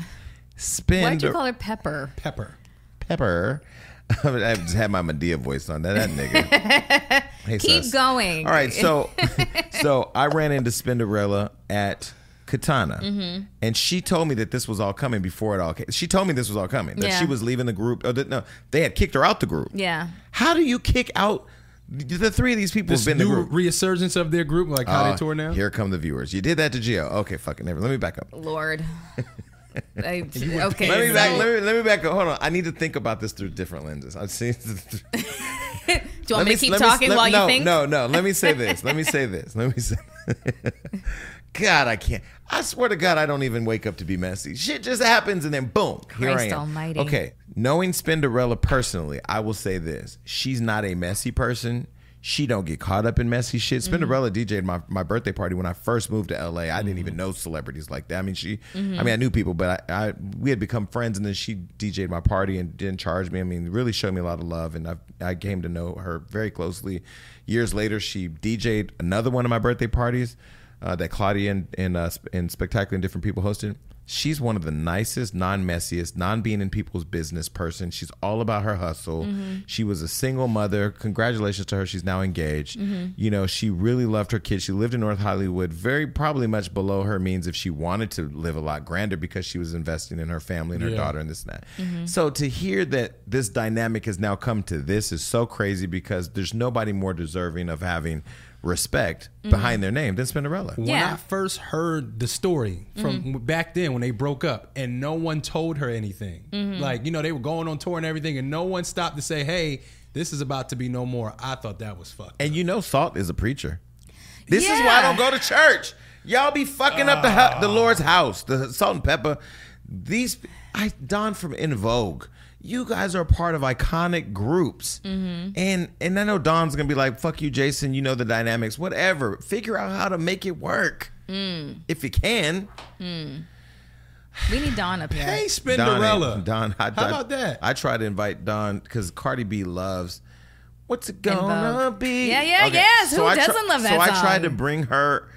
Spend Why'd you call her Pepper? Pepper. Pepper. I just had my Madea voice on that, that nigga. Hey, Keep sus. going. All right, so so I ran into Spinderella at Katana, Mm-hmm. and she told me that this was all coming before it all came. She told me this was all coming. That Yeah. she was leaving the group. Or that, no, they had kicked her out the group. Yeah. How do you kick out the three of these people? This have been in the new group. resurgence of their group, like how Uh, they tour now. Here come the viewers. You did that to Gio. Okay, fuck it. Never. Let me back up. Lord. I, okay. Let me so- back. Let me, let me back up. Hold on. I need to think about this through different lenses. I've seen. Do you want me to keep talking let- while no, you think? No, no. Let me say this. Let me say this. Let me say. God, I can't. I swear to God, I don't even wake up to be messy. Shit just happens, and then boom, here I am. almighty. Okay, knowing Spinderella personally, I will say this: she's not a messy person. She don't get caught up in messy shit. Mm-hmm. Spinderella DJ'd my, my birthday party when I first moved to LA. I didn't Mm-hmm. even know celebrities like that. I mean, she. I mean, I knew people, but I, I we had become friends, and then she DJ'd my party and didn't charge me. I mean, really showed me a lot of love, and I I came to know her very closely. Years later, she DJ'd another one of my birthday parties uh, that Claudia and and, uh, and Spectacular and different people hosted. She's one of the nicest, non-messiest, non-being in people's business person. She's all about her hustle. Mm-hmm. She was a single mother. Congratulations to her. She's now engaged. Mm-hmm. You know, she really loved her kids. She lived in North Hollywood, very probably much below her means if she wanted to live a lot grander because she was investing in her family and her Yeah. daughter and this and that. Mm-hmm. So to hear that this dynamic has now come to this is so crazy because there's nobody more deserving of having respect mm-hmm. behind their name than Spinderella. When Yeah. I first heard the story from mm-hmm. back then when they broke up and no one told her anything, mm-hmm. like, you know, they were going on tour and everything and no one stopped to say, hey, this is about to be no more. I thought that was fucked. And you know, Salt is a preacher. This is why I don't go to church. Y'all be fucking up the hu- the ah. Lord's house, the Salt and Pepper. These, I Dawn from En Vogue. You guys are part of iconic groups, mm-hmm. and and I know Dawn's gonna be like, "Fuck you, Jason." You know the dynamics. Whatever. Figure out how to make it work mm. if you can. Mm. We need Dawn up here. Hey, Dawn, Spinderella. ain't- Dawn, I, How I- about that? I try to invite Dawn because Cardi B loves. What's it gonna Vogue. be? Yeah, yeah, yes. Who I doesn't love that So I tried to bring her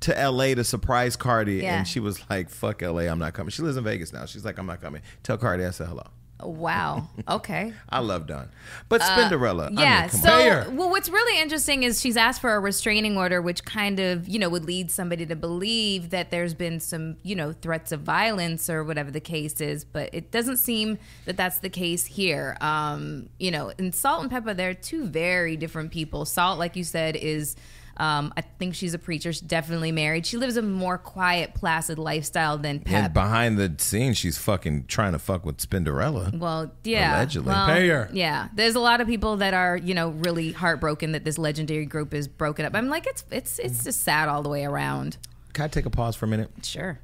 to LA to surprise Cardi, Yeah. and she was like, "Fuck LA, I'm not coming." She lives in Vegas now. She's like, "I'm not coming." Tell Cardi I said hello. Wow. Okay. I love Dawn, but Spinderella. I Uh, Yeah. come so, on. Well, what's really interesting is she's asked for a restraining order, which kind of, you know, would lead somebody to believe that there's been some, you know, threats of violence or whatever the case is. But it doesn't seem that that's the case here. Um, you know, in Salt and Pepper, they're two very different people. Salt, like you said, is. Um, I think she's a preacher. She's definitely married. She lives a more quiet, placid lifestyle than Pep. And behind the scenes, she's fucking trying to fuck with Spinderella. Well, yeah. Allegedly. Well, Pay her. Yeah. There's a lot of people that are, you know, really heartbroken that this legendary group is broken up. I'm like, it's it's it's just sad all the way around. Can I take a pause for a minute? Sure.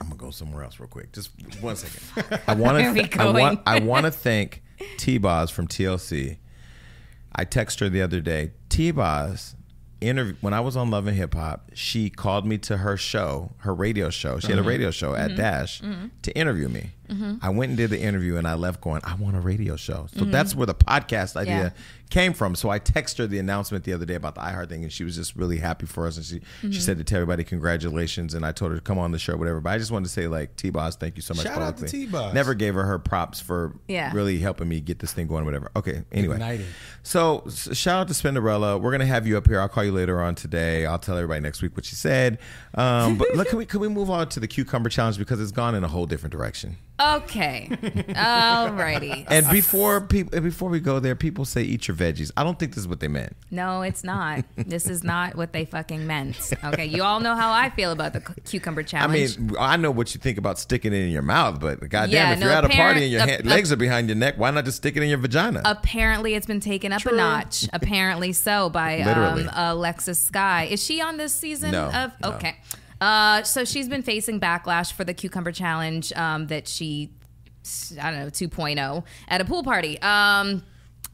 I'm gonna go somewhere else real quick. Just one second. I want Where are we to. I want. I want to thank T Boz from TLC. I texted her the other day. T Boz interview when I was on Love and Hip Hop. She called me to her show, her radio show. She had Mm-hmm. a radio show at Dash to interview me. I went and did the interview, and I left going, I want a radio show. So that's where the podcast idea Mm-hmm. Yeah. Came from. So I texted her the announcement the other day about the iHeart thing, and she was just really happy for us. And she she said to tell everybody congratulations, and I told her to come on the show, whatever. But I just wanted to say like T Boz, thank you so much. Shout out to. T-Boz. Never gave her her props for Yeah. really helping me get this thing going, whatever. Okay, anyway. Igniting. So s- shout out to Spinderella. We're gonna have you up here. I'll call you later on today. I'll tell everybody next week what she said. Um, but look, can we can we move on to the cucumber challenge because it's gone in a whole different direction. Okay. Alrighty. And before people, before we go there, people say eat your veggies. I don't think this is what they meant. No, it's not. This is not what they fucking meant. Okay, you all know how I feel about the cu- cucumber I mean, I know what you think about sticking it in your mouth, but goddamn, Yeah, if no, you're at a party and your uh, hand, legs are behind your neck, why not just stick it in your vagina? Apparently, it's been taken up a notch. Apparently, so by um, Alexis Skyy. Is she on this season No, of? no. Uh, so she's been facing backlash for the cucumber challenge um, that she, I don't know, 2.0 at a pool party. Um,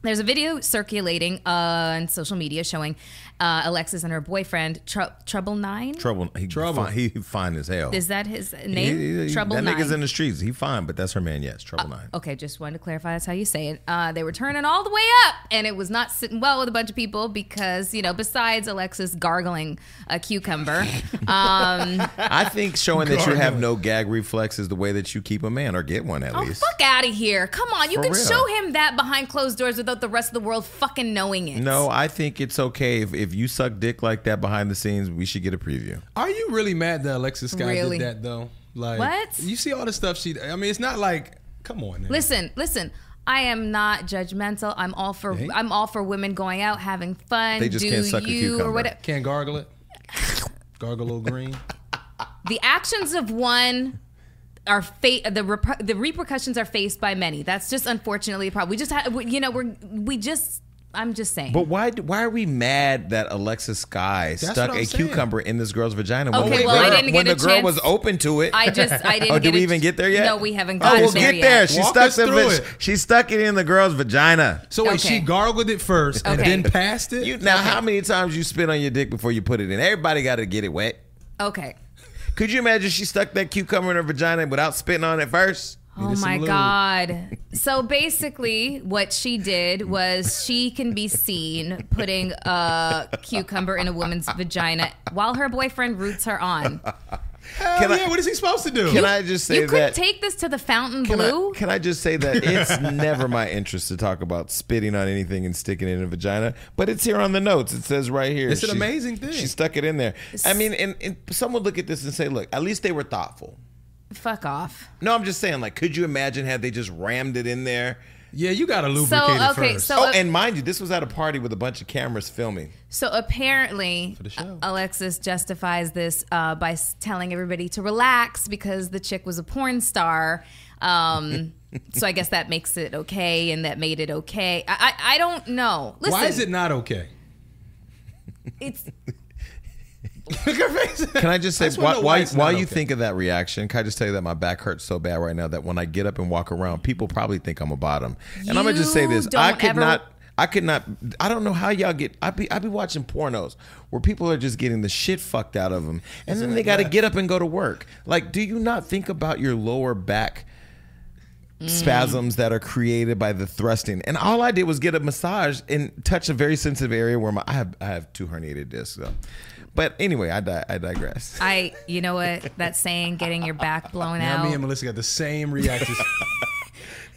there's a video circulating uh, on social media showing uh, Alexis and her boyfriend Trou- Trouble Nine. Trouble. He Trouble. Fine, he fine as hell. Is that his name? he- he- Trouble that Nine. nigga's in the streets. He fine, but that's her man. Yes, Trouble Nine. Okay, just wanted to clarify that's how you say it. Uh, they were turning all the way up, and it was not sitting well with a bunch of people because, you know, besides Alexis gargling a cucumber, um, I think showing that you have no gag reflex is the way that you keep a man or get one at oh, least. fuck out of here. Come on, you For can real. show him that behind closed doors without the rest of the world fucking knowing it. No, I think it's okay if, if you suck dick like that behind the scenes. We should get a preview. Are you really mad that Alexis Skyy Really? did that though? Like What? You see all the stuff she. I mean, it's not like. Come on. Now. Listen, listen. I am not judgmental. I'm all for Hey. I'm all for women going out having fun. They just do can't suck a you cucumber. or whatever. Can't gargle it. Gargle a little green. the actions of one are fa- the rep- the repercussions are faced by many. That's just unfortunately a problem. We just ha- we- you know we're we just I'm just saying. But why why are we mad that Alexis Skyy what stuck a saying. cucumber in this girl's vagina when, Okay, the well, I girl- didn't when get the a girl was open to it? I just I didn't. oh, get did we a- even get there yet? No, we haven't Oh, we'll there get there. yet. She Walk stuck us the through it. she stuck it in the girl's vagina. So wait, Okay. she gargled it first and then passed it. You now, how many times you spit on your dick before you put it in? Everybody got to get it wet. Okay. Could you imagine she stuck that cucumber in her vagina without spitting on it first? Oh my lube. god. So basically what she did was she can be seen putting a cucumber in a woman's vagina while her boyfriend roots her on. Hell Can I- what is he supposed to do? Can I just say that you could take this to the fountain Can blue. I, can I just say that it's never my interest to talk about spitting on anything and sticking it in a vagina, but it's here on the notes. It says right here. It's an she- amazing thing. She stuck it in there. I mean, and, and someone look at this and say, look, at least they were thoughtful. Fuck off. No, I'm just saying, like, could you imagine had they just rammed it in there? Yeah, you got to lubricate it okay, first. so- Oh, and mind you, this was at a party with a bunch of cameras filming. So apparently. Alexis justifies this uh, by telling everybody to relax because the chick was a porn star. Um, so I guess that makes it okay, and that made it okay. I I, I don't know. Listen, Why is it not okay? It's Look her face. Can I just say, just wanna why, why, it's while not you okay. think of that reaction, can I just tell you that my back hurts so bad right now that when I get up and walk around, people probably think I'm a bottom. And I'm gonna just say this: I don't could ever- not. I could not. I don't know how y'all get. I be I be watching pornos where people are just getting the shit fucked out of them, and then they got to get up and go to work. Like, do you not think about your lower back? Spasms that are created by the thrusting. And all I did was get a massage and touch a very sensitive area where my I have I have two herniated discs. So. But anyway, I di- I digress. I. You know what that saying, getting your back blown out. Now me and. Melyssa got the same reactions.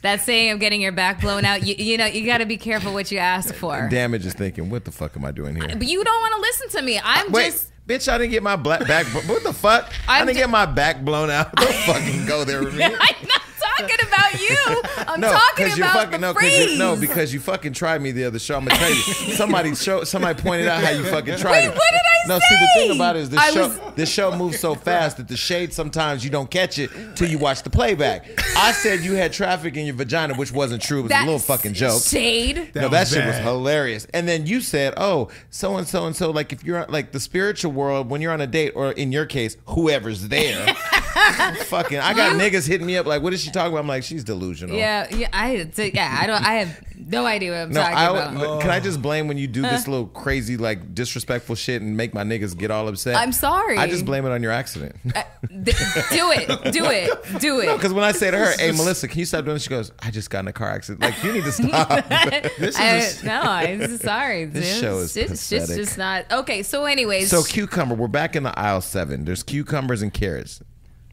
That saying of getting your back blown out. You, you know, you got to be careful what you ask for. Damage is thinking, what the fuck am I doing here? But you don't want to listen to me. I'm Wait, just. bitch, I didn't get my black back. What the fuck? I I'm didn't ju- get my back blown out. Don't fucking go there with me. I'm not talking about you. I'm No, talking because you about fucking the no, 'cause phrase. you, no, because you fucking tried me the other show. I'm gonna tell you. Somebody show, somebody pointed out how you fucking tried me. Wait, it. what did I say? No, see the thing about it is this I show, was- this show moves so fast that the shade sometimes you don't catch it till you watch the playback. I said you had traffic in your vagina, which wasn't true. It was a little fucking joke. Shade. no, that was shit was hilarious. And then you said, "Oh, so and so and so." Like if you're like the spiritual world, when you're on a date, or in your case, whoever's there. fucking, I got niggas hitting me up like, "What is she talking about?" I'm like, "She's delusional." Yeah, yeah, I, yeah, I don't, I have no idea what I'm No, talking I, about. can I just blame when you do this little crazy, like disrespectful shit and make my niggas get all upset? I'm sorry. I just blame it on your accident. Uh, D- do it, do it, do it. Because when I say to her, "Hey, Melyssa, can you stop doing this?" She goes, "I just got in a car accident." Like you need to stop. This is I, no, I'm sorry. This show is it's, it's just, just not okay. So, anyways, so cucumber, we're back in the aisle seven. There's cucumbers and carrots.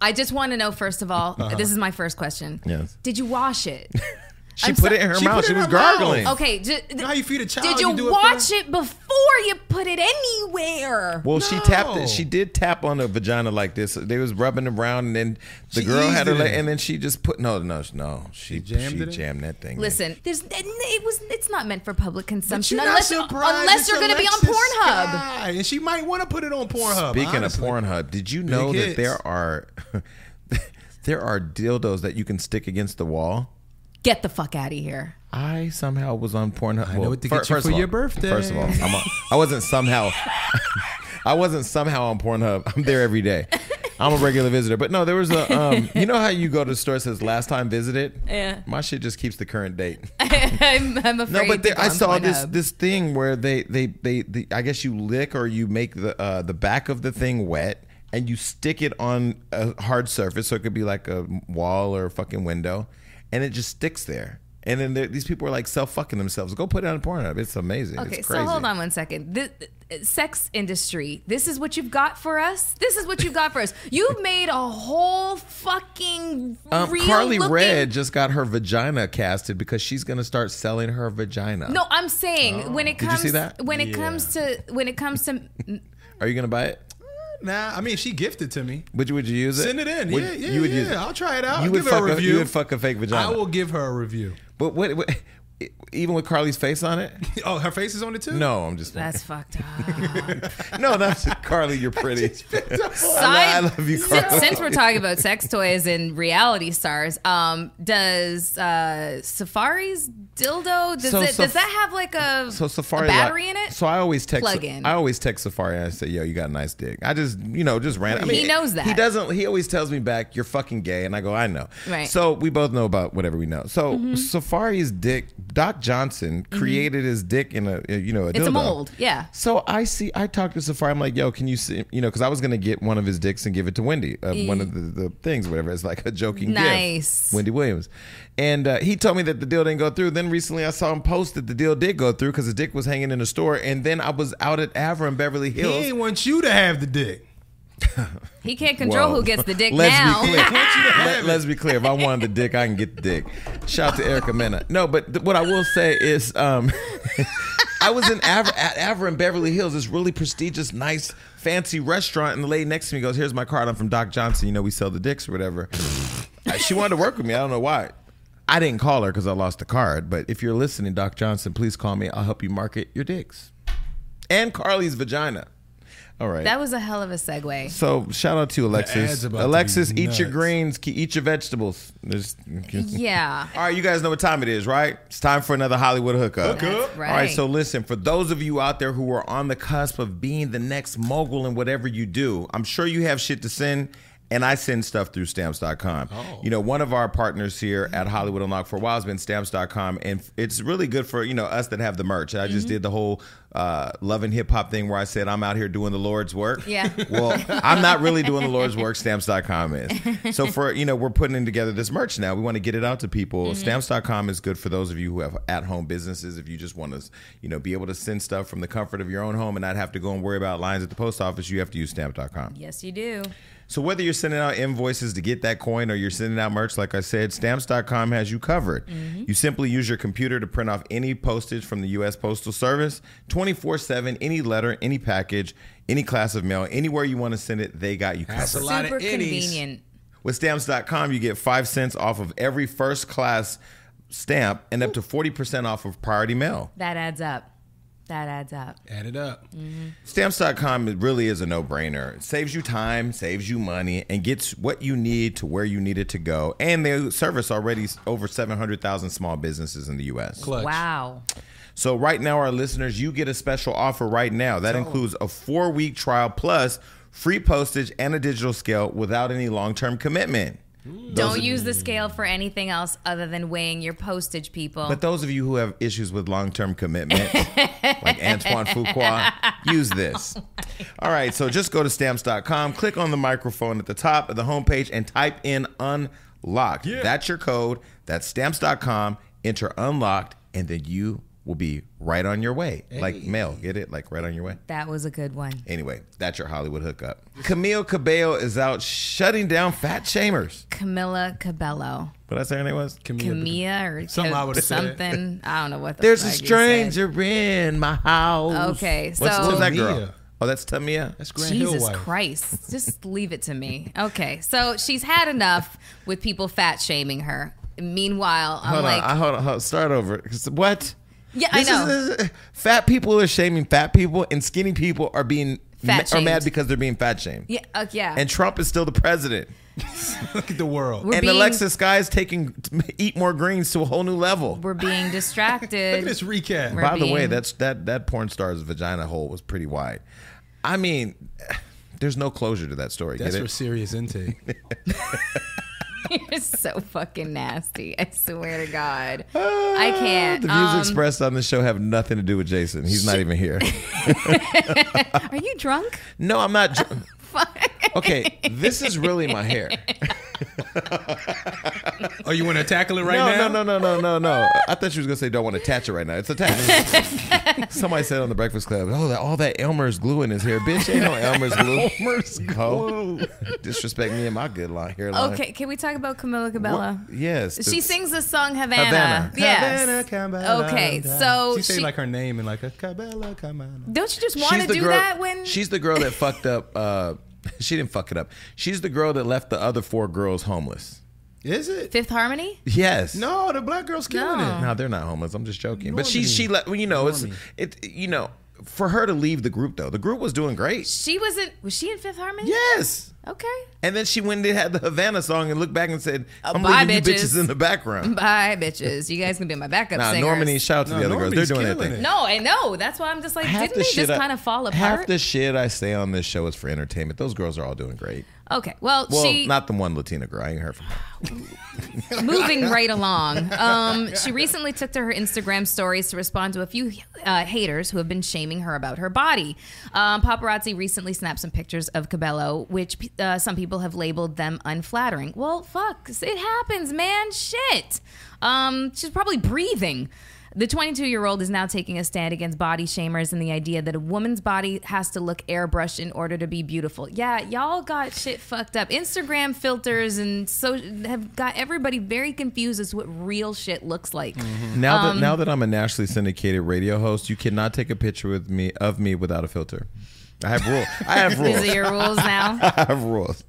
I just want to know first of all. Uh-huh. This is my first question. Yes. Did you wash it? She I'm put so- it in her She mouth. put it She in was her mouth. gargling. Oh, okay, ju- You know how you feed a child? did you, do it watch first? it before you put it anywhere? Well, she tapped No. it. She did tap on the vagina like this. They was rubbing around, and then the She girl had her, eased it leg, in. and then she just put no, no, no. She She jammed she it in? jammed that thing. in. Listen, there's it was it's not meant for public But consumption you're not unless surprised unless it's you're going to be on Alexis Pornhub. Sky, and she might want to put it on Pornhub. Speaking honestly. of Pornhub, did you know that hits. there are there are dildos that you can stick against the wall? Get the fuck out of here. I somehow was on Pornhub. I know well, what to fir- get you first for all- your birthday. First of all, I'm on, I wasn't somehow. I wasn't somehow on Pornhub. I'm there every day. I'm a regular visitor, but no, there was a. Um, you know how you go to the store it says last time visited. Yeah. My shit just keeps the current date. I'm, I'm afraid. No, but there, I saw this Pornhub. this thing where they they they, they I guess you lick or you make the uh, the back of the thing wet and you stick it on a hard surface, so it could be like a wall or a fucking window, and it just sticks there. And then there, these people are like self fucking themselves. Go put it on Pornhub. It's amazing. Okay, it's so hold on one second. The, the sex industry. This is what you've got for us. This is what you've got for us. You've made a whole fucking Um, real Karlie looking- Redd just got her vagina casted because she's gonna start selling her vagina. No, I'm saying when it Oh. Did you comes see that? when it comes to when it comes to are you gonna buy it? Nah, I mean, if she gifted to me. Would you would you use it? Send it in. Would- yeah, yeah, you would yeah. use it. I'll try it out. You I'll would give her fuck a a- review. you would fuck a fake vagina. I will give her a review. But what, what even with Karlie's face on it? Oh, her face is on it too. No, I'm just that's fucked up. no. That's Karlie. You're pretty. I love you, since, Carly. since we're talking about sex toys and reality stars, um, does uh, Safaree's dildo does So it Saf- does that have like a, So Safaree a battery in it? So I always text. Plug in. I always text Safaree and I say, "Yo, you got a nice dick." I just, you know, just ran. I mean, He knows that. He doesn't. He always tells me back, "You're fucking gay," and I go, "I know." Right. Mm-hmm. So we both know about whatever we know. So Safaree's dick. Doc Johnson created his dick in a, you know, a It's a mold, yeah. So I see. I talked to Safaree. I'm like, "Yo, can you see?" You know, because I was gonna get one of his dicks and give it to Wendy. Uh, one of the, the things, whatever. It's like a joking Nice. gift. Wendy Williams. And uh, he told me that the deal didn't go through. Then recently I saw him post that the deal did go through because his dick was hanging in the store. And then I was out at Avra in Beverly Hills. He Hills. ain't want you to have the dick. He can't control Whoa. who gets the dick Let's now. Be clear. Let, us be clear. If I wanted the dick, I can get the dick. Shout out to Erica Mena. No, but th- what I will say is, um, I was in Avra, at Avra in Beverly Hills, this really prestigious, nice, fancy restaurant, and the lady next to me goes, "Here's my card. I'm from Doc Johnson. You know, we sell the dicks or whatever." She wanted to work with me. I don't know why. I didn't call her because I lost the card. But if you're listening, Doc Johnson, please call me. I'll help you market your dicks and Karlie's vagina. All right. That was a hell of a segue. So shout out to ads Alexis. to Alexis, eat your nuts. greens, eat your vegetables. There's- Yeah. All right, you guys know what time it is, right? It's time for another Hollywood hookup. That's All right, right. so listen, for those of you out there who are on the cusp of being the next mogul in whatever you do, I'm sure you have shit to send. And I send stuff through stamps.com. You know, one of our partners here at Hollywood Unlock for a while has been stamps.com. And it's really good for, you know, us that have the merch. I just did the whole uh, love and hip hop thing where I said I'm out here doing the Lord's work. Yeah. Well, I'm not really doing the Lord's work. Stamps.com is. So for you know, we're putting together this merch now. We want to get it out to people. Stamps.com is good for those of you who have at-home businesses. If you just want to, you know, be able to send stuff from the comfort of your own home and not have to go and worry about lines at the post office, you have to use Stamps.com. Yes, you do. So whether you're sending out invoices to get that coin or you're sending out merch, like I said, stamps.com has you covered. Mm-hmm. You simply use your computer to print off any postage from the U.S. Postal Service 24 7, any letter, any package, any class of mail, anywhere you want to send it, they got you covered. That's a lot of Super innies. convenient. With stamps.com, you get five cents off of every first class stamp and up to 40% off of priority mail. That adds up. That adds up. Add it up. Mm-hmm. Stamps.com it really is a no brainer. It saves you time, saves you money, and gets what you need to where you need it to go. And they service already over 700,000 small businesses in the U.S. Clutch. Wow. So, right now, our listeners, you get a special offer right now. That includes a four week trial plus free postage and a digital scale without any long term commitment. Don't use the scale for anything else other than weighing your postage, people. But those of you who have issues with long term commitment, like Antoine Fuqua, use this. All right, so just go to stamps.com, click on the microphone at the top of the homepage, and type in unlocked. Yeah. That's your code. That's stamps.com. Enter unlocked, and then you will be right on your way. Like mail, get it? Like right on your way. That was a good one. Anyway, that's your Hollywood hookup. Camille Cabello is out shutting down fat shamers. Camilla Cabello. What I say her name was? Camilla or Something I Ca- would've something. I don't know what the There's a fuck you said. stranger in my house. Okay, What's, so- who's that girl? Tamia. Oh, that's Tamia. That's Grant Hill Jesus wife. Christ. Just leave it to me. Okay. So she's had enough with people fat shaming her. Meanwhile, I'm Hold like, on, I, hold on, hold on. Start over. What? Yeah, I know. is- this is- fat people are shaming fat people, and skinny people are being Fat are mad because they're being fat shamed. yeah, uh, yeah. And Trump is still the president. Look at the world. We're and being- Alexis Skyy is taking eat more greens to a whole new level. We're being distracted. Look distracted. at this recap. We're By the way, being- that's that that porn star's vagina hole was pretty wide. I mean, there's no closure to that story. That's get for serious intake. You're so fucking nasty. I swear to God. I can't. The views Um, expressed on the show have nothing to do with Jason. He's not even here. Are you drunk? No, I'm not. dr- Okay, this is really my hair. oh, you want to tackle it right no, now? no, no, no, no, no, no. I thought she was gonna say don't want to attach it right now. It's attached. Somebody said on the Breakfast Club, "Oh, that, all that Elmer's glue in his hair, bitch. Ain't no Elmer's glue. Elmer's glue. Disrespect me and my good line hairline. Okay, can we talk about Camila Cabello? Yes, She it's- sings the song Havana. Havana. Yes. Havana, Cabela, Okay, so she say like her name and like a Cabela, Cabela. Don't you just want to do girl. that when she's the girl that fucked up. Uh, she didn't fuck it up. She's the girl that left the other four girls homeless. Is it? Fifth Harmony? Yes. No, the black girl's killing No. it. No, they're not homeless. I'm just joking. But she she let well, you know it's it you know for her to leave the group though. The group was doing great. She wasn't. Was she in Fifth Harmony? Yes. Okay. And then she went and had the Havana song and looked back and said, "I'm bye, leaving you bitches." bitches in the background." Bye, bitches. You guys can be my backup Nah, singers. Normani, shout out to No, the other girls. They're doing their killing thing. it. No, I know. That's why I'm just like, didn't they just I- kind of fall apart? half apart? the shit I say on this show is for entertainment. Those girls are all doing great. Okay. Well, Well, she not the one Latina girl. I ain't heard from her. moving right along. Um, she recently took to her Instagram stories to respond to a few uh, haters who have been shaming her about her body. Um, paparazzi recently snapped some pictures of Cabello, which uh, some people have labeled them unflattering. Well, fuck, it happens, man. Shit. Um, she's probably breathing. The 22 year old is now taking a stand against body shamers and the idea that a woman's body has to look airbrushed in order to be beautiful. Yeah, y'all got shit fucked up. Instagram filters and so have got everybody very confused as to what real shit looks like. Now that Um, now that I'm a nationally syndicated radio host, you cannot take a picture with me of me without a filter. I have rules. I have rules. These are your rules now. I have rules.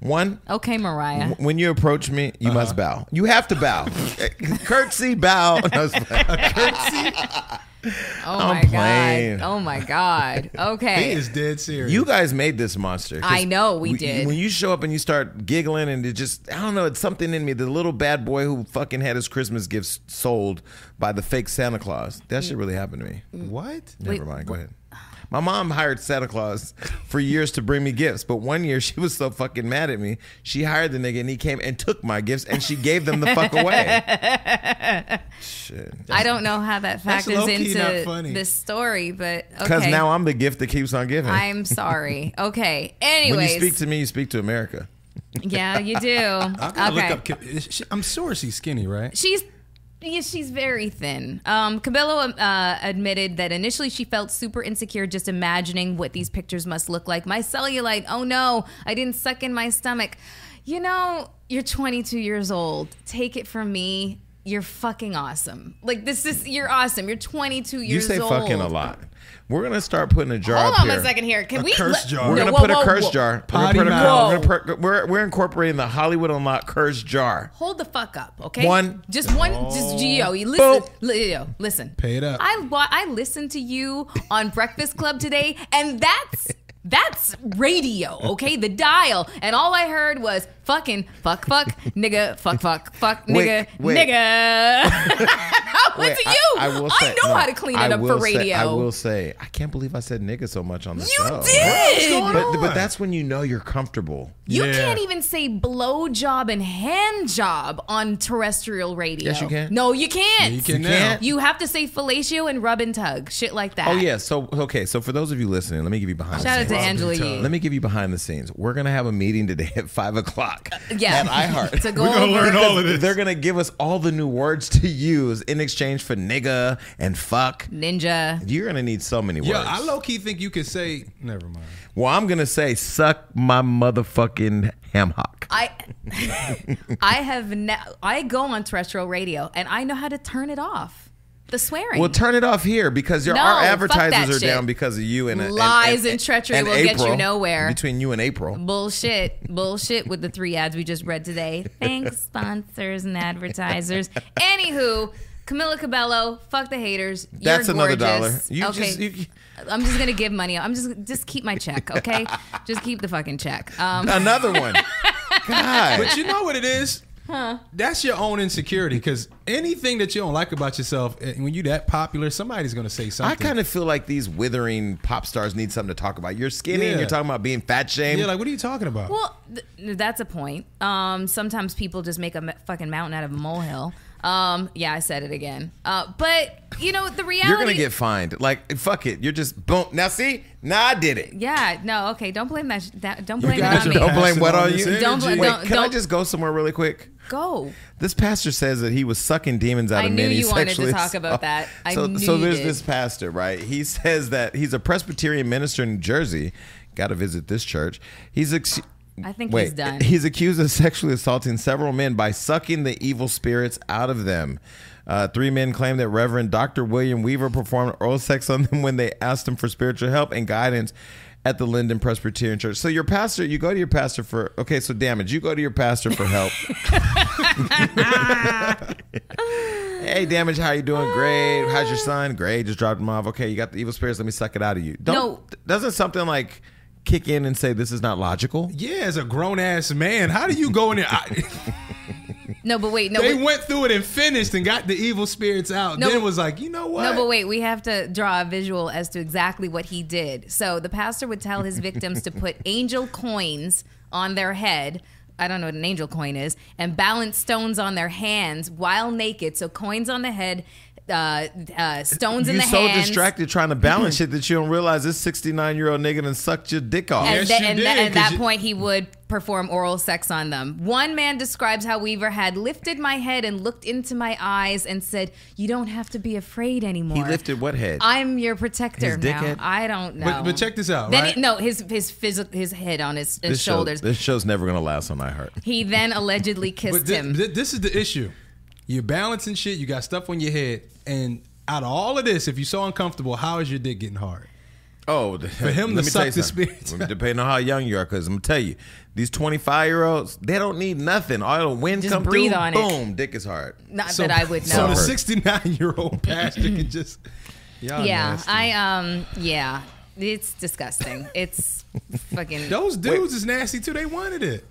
One, Okay, Mariah. when you approach me, you must uh-huh. bow. You have to bow. Curtsy, bow. No, it's fine. Oh I'm my playing. god. Oh my god. Okay, he is dead serious. You guys made this monster. I know we did. When you show up and you start giggling and it just, I don't know, it's something in me. The little bad boy who fucking had his Christmas gifts sold by the fake Santa Claus. That shit mm. really happened to me. Mm. what? Never mind. Go ahead. My mom hired Santa Claus for years to bring me gifts, but one year she was so fucking mad at me, she hired the nigga and he came and took my gifts and she gave them the fuck away. Shit. I don't know how that That's factors into funny. this story, but Because okay. now I'm the gift that keeps on giving. I'm sorry. Okay. when Anyways. you speak to me, you speak to America. yeah, you do. I gotta okay. look up. I'm sure she's skinny, right? She's yeah, she's very thin. Um, Cabello uh, admitted that initially she felt super insecure just imagining what these pictures must look like. My cellulite. Oh no, I didn't suck in my stomach. You know, you're 22 years old. Take it from me. You're fucking awesome. Like this is you're awesome. You're 22 years. You years say old. fucking a lot. We're gonna start putting a jar Hold up on here. a second here. Can A we curse let- jar. We're gonna whoa, put a curse whoa. jar. We're, gonna put a, mouth. we're, gonna we're, we're incorporating the Hollywood Unlocked curse jar. Hold the fuck up, okay? One. just one, just oh. yo, you listen, Boom. li- yo, listen. Pay it up. I I listened to you on Breakfast Club today, and that's that's radio, okay? The dial, and all I heard was fucking fuck fuck nigga fuck fuck fuck nigga Wait, wait. nigga. I went Wait, to you. I, will say- know no, how to clean it up for will say- radio. I will say, I can't believe I said nigga so much on the you show. did. But, but that's when you know you're comfortable. You Yeah. can't even say blow job and hand job on terrestrial radio. Yes, you can. No, you can't. You can You now. can't? You have to say fellatio and rub and tug, shit like that. Oh yeah. So okay. So for those of you listening, let me give you behind Shout the out to Angela Yee. Let me give you behind the scenes. We're gonna have a meeting today at five o'clock. Uh, yeah. At iHeart. To go We're gonna learn all of this. They're gonna give us all the new words to use in exchange for nigga and fuck. Ninja. You're gonna need so many words. Yeah, I low key think you could say. Never mind. well, I'm gonna say suck my motherfucking ham hock. I I have ne- I go on terrestrial radio and I know how to turn it off. The swearing. Well, turn it off here because your, No, our advertisers are shit. down because of you and and- Lies and, and treachery and will get you nowhere. Between you and April, Bullshit. Bullshit with the three ads we just read today. Thanks, sponsors and advertisers. Anywho, Camila Cabello, fuck the haters. You're That's another gorgeous. dollar. You okay. just- you- I'm just gonna give money. I'm just just keep my check, okay? just keep the fucking check. Um, another one. God, But you know what it is? That's your own insecurity because anything that you don't like about yourself, eh, when you're that popular, somebody's gonna say something. I kind of feel like these withering pop stars need something to talk about. You're skinny and you're talking about being fat shamed. yeah, like what are you talking about? Well, th- that's a point. Um, sometimes people just make a m- fucking mountain out of a molehill. Um, yeah, I said it again. Uh, but you know the reality. You're gonna get fined. Like fuck it. You're just boom. Now see, now I did it. Yeah, no, okay. Don't blame that. that don't blame it guys on me. Don't blame what on you. energy. Don't blame. Wait, don't- can I don't- just go somewhere really quick? Go. This pastor says that he was sucking demons out I of knew many you wanted to talk about that. I so, knew so you there's did. this pastor, right? He says that he's a Presbyterian minister in New Jersey. Got to visit this church. He's ex- I think wait, he's done. He's accused of sexually assaulting several men by sucking the evil spirits out of them. Uh, three men claim that Reverend Dr. William Weaver performed oral sex on them when they asked him for spiritual help and guidance at the Linden Presbyterian Church. So your pastor, you go to your pastor for okay. So damage, you go to your pastor for help. hey, damage, how you doing? Great. How's your son? Great. Just dropped him off. Okay, you got the evil spirits. Let me suck it out of you. Don't, No. Doesn't something like kick in and say this is not logical? yeah, as a grown ass man, how do you go in there? I, No, but wait, no, they wait, went through it and finished and got the evil spirits out. No, then but- was like, you know what? no, but wait. We have to draw a visual as to exactly what he did. So the pastor would tell his victims to put angel coins on their head. I don't know what an angel coin is, and balance stones on their hands while naked. So coins on the head, uh, uh, stones in You're the so hands. distracted trying to balance shit that you don't realize this 69 year old nigga done sucked your dick off. And, Yes, th- you and did, th- at 'cause that you- point, he would perform oral sex on them. One man describes how Weaver had lifted my head and looked into my eyes and said, "You don't have to be afraid anymore." he lifted what head? I'm your protector His now. dickhead? I don't know. But- but check this out, Then right? he- no, his his physical his head on his, his this show- shoulders. this show's never gonna last on iHeart. he then allegedly kissed But thi- him. thi- this is the issue. You're balancing shit. You got stuff on your head, and out of all of this, if you're so uncomfortable, how is your dick getting hard? Oh, for him to suck the spirits. Depending on how young you are, because I'm gonna tell you, these 25 year olds, they don't need nothing. All the wind Just come breathe through, on it. boom, dick is hard. Not that I would know. So the 69 year old pastor can just. Y'all yeah, nasty. I um yeah, it's disgusting. It's fucking. Those dudes is nasty too. They wanted it.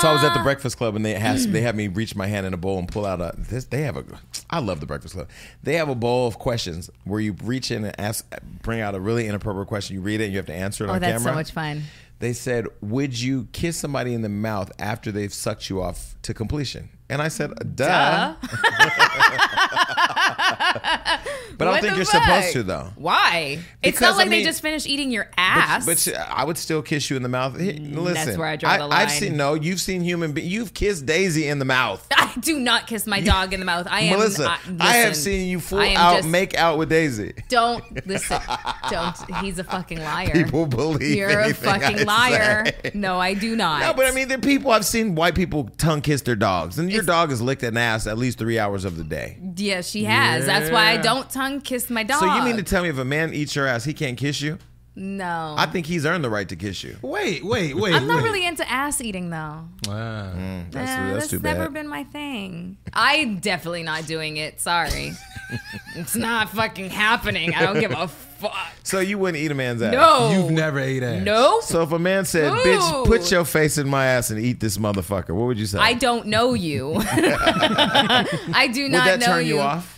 So I was at the uh. Breakfast Club and they has they had me reach my hand in a bowl and pull out a this they have a I love the Breakfast Club. They have a bowl of questions where you reach in and ask bring out a really inappropriate question. You read it and you have to answer it Oh, on that's camera. so much fun. They said, "Would you kiss somebody in the mouth after they've sucked you off to completion?" And I said, "Duh." But I don't think you're supposed to though. Why? it's Because, not I like they just finished eating your ass. but I would still kiss you in the mouth. Hey, mm, Listen, where I draw the I've line. seen no. You've seen human. Be- you've kissed Daisy in the mouth. I do not kiss my dog in the mouth. I am. Melyssa, I, I have listen, seen you full I am out just- make out with Daisy. Don't listen. Don't. He's a fucking liar. People believe You're a anything fucking I liar. say. No, I do not. No, but I mean, there are people I've seen white people tongue kiss their dogs, and your dog has licked an ass at least three hours of the day. yeah, she has. That's why I don't tongue kiss my dog. So you mean to tell me if a man eats your ass, he can't kiss you? no? I think he's earned the right to kiss you. Wait, wait, wait. I'm not wait. really into ass eating though. Wow. Mm, that's, Nah, that's that's too never bad. been my thing. I'm definitely not doing it. Sorry. it's not fucking happening. I don't give a fuck. so you wouldn't eat a man's ass? No. You've never ate ass. No. So if a man said, No. "Bitch, put your face in my ass and eat this motherfucker," what would you say? I don't know you. I do not know you. would not that know turn you off?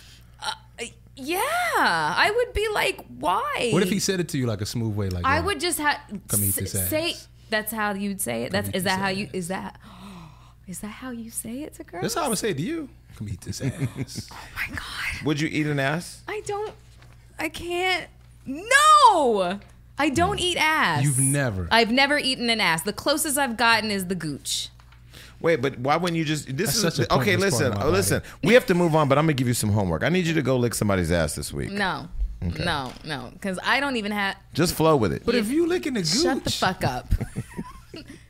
Yeah, I would be like, why? What if he said it to you like a smooth way? Like I would just have Come eat this ass. say. That's how you'd say it. That's is that how you is that is that how you say it to girls? That's how I would say it to you. Come eat this ass. Oh my god, Would you eat an ass? I don't. I can't. No, I don't mm. eat ass. You've never. I've never eaten an ass. The closest I've gotten is the gooch. Wait, but why wouldn't you just? This That's is such a okay. Listen, part of my oh, listen. We have to move on, but I'm gonna give you some homework. I need you to go lick somebody's ass this week. No, no, no, because I don't even have. Just flow with it. But if you licking the gooch, Shut the fuck up.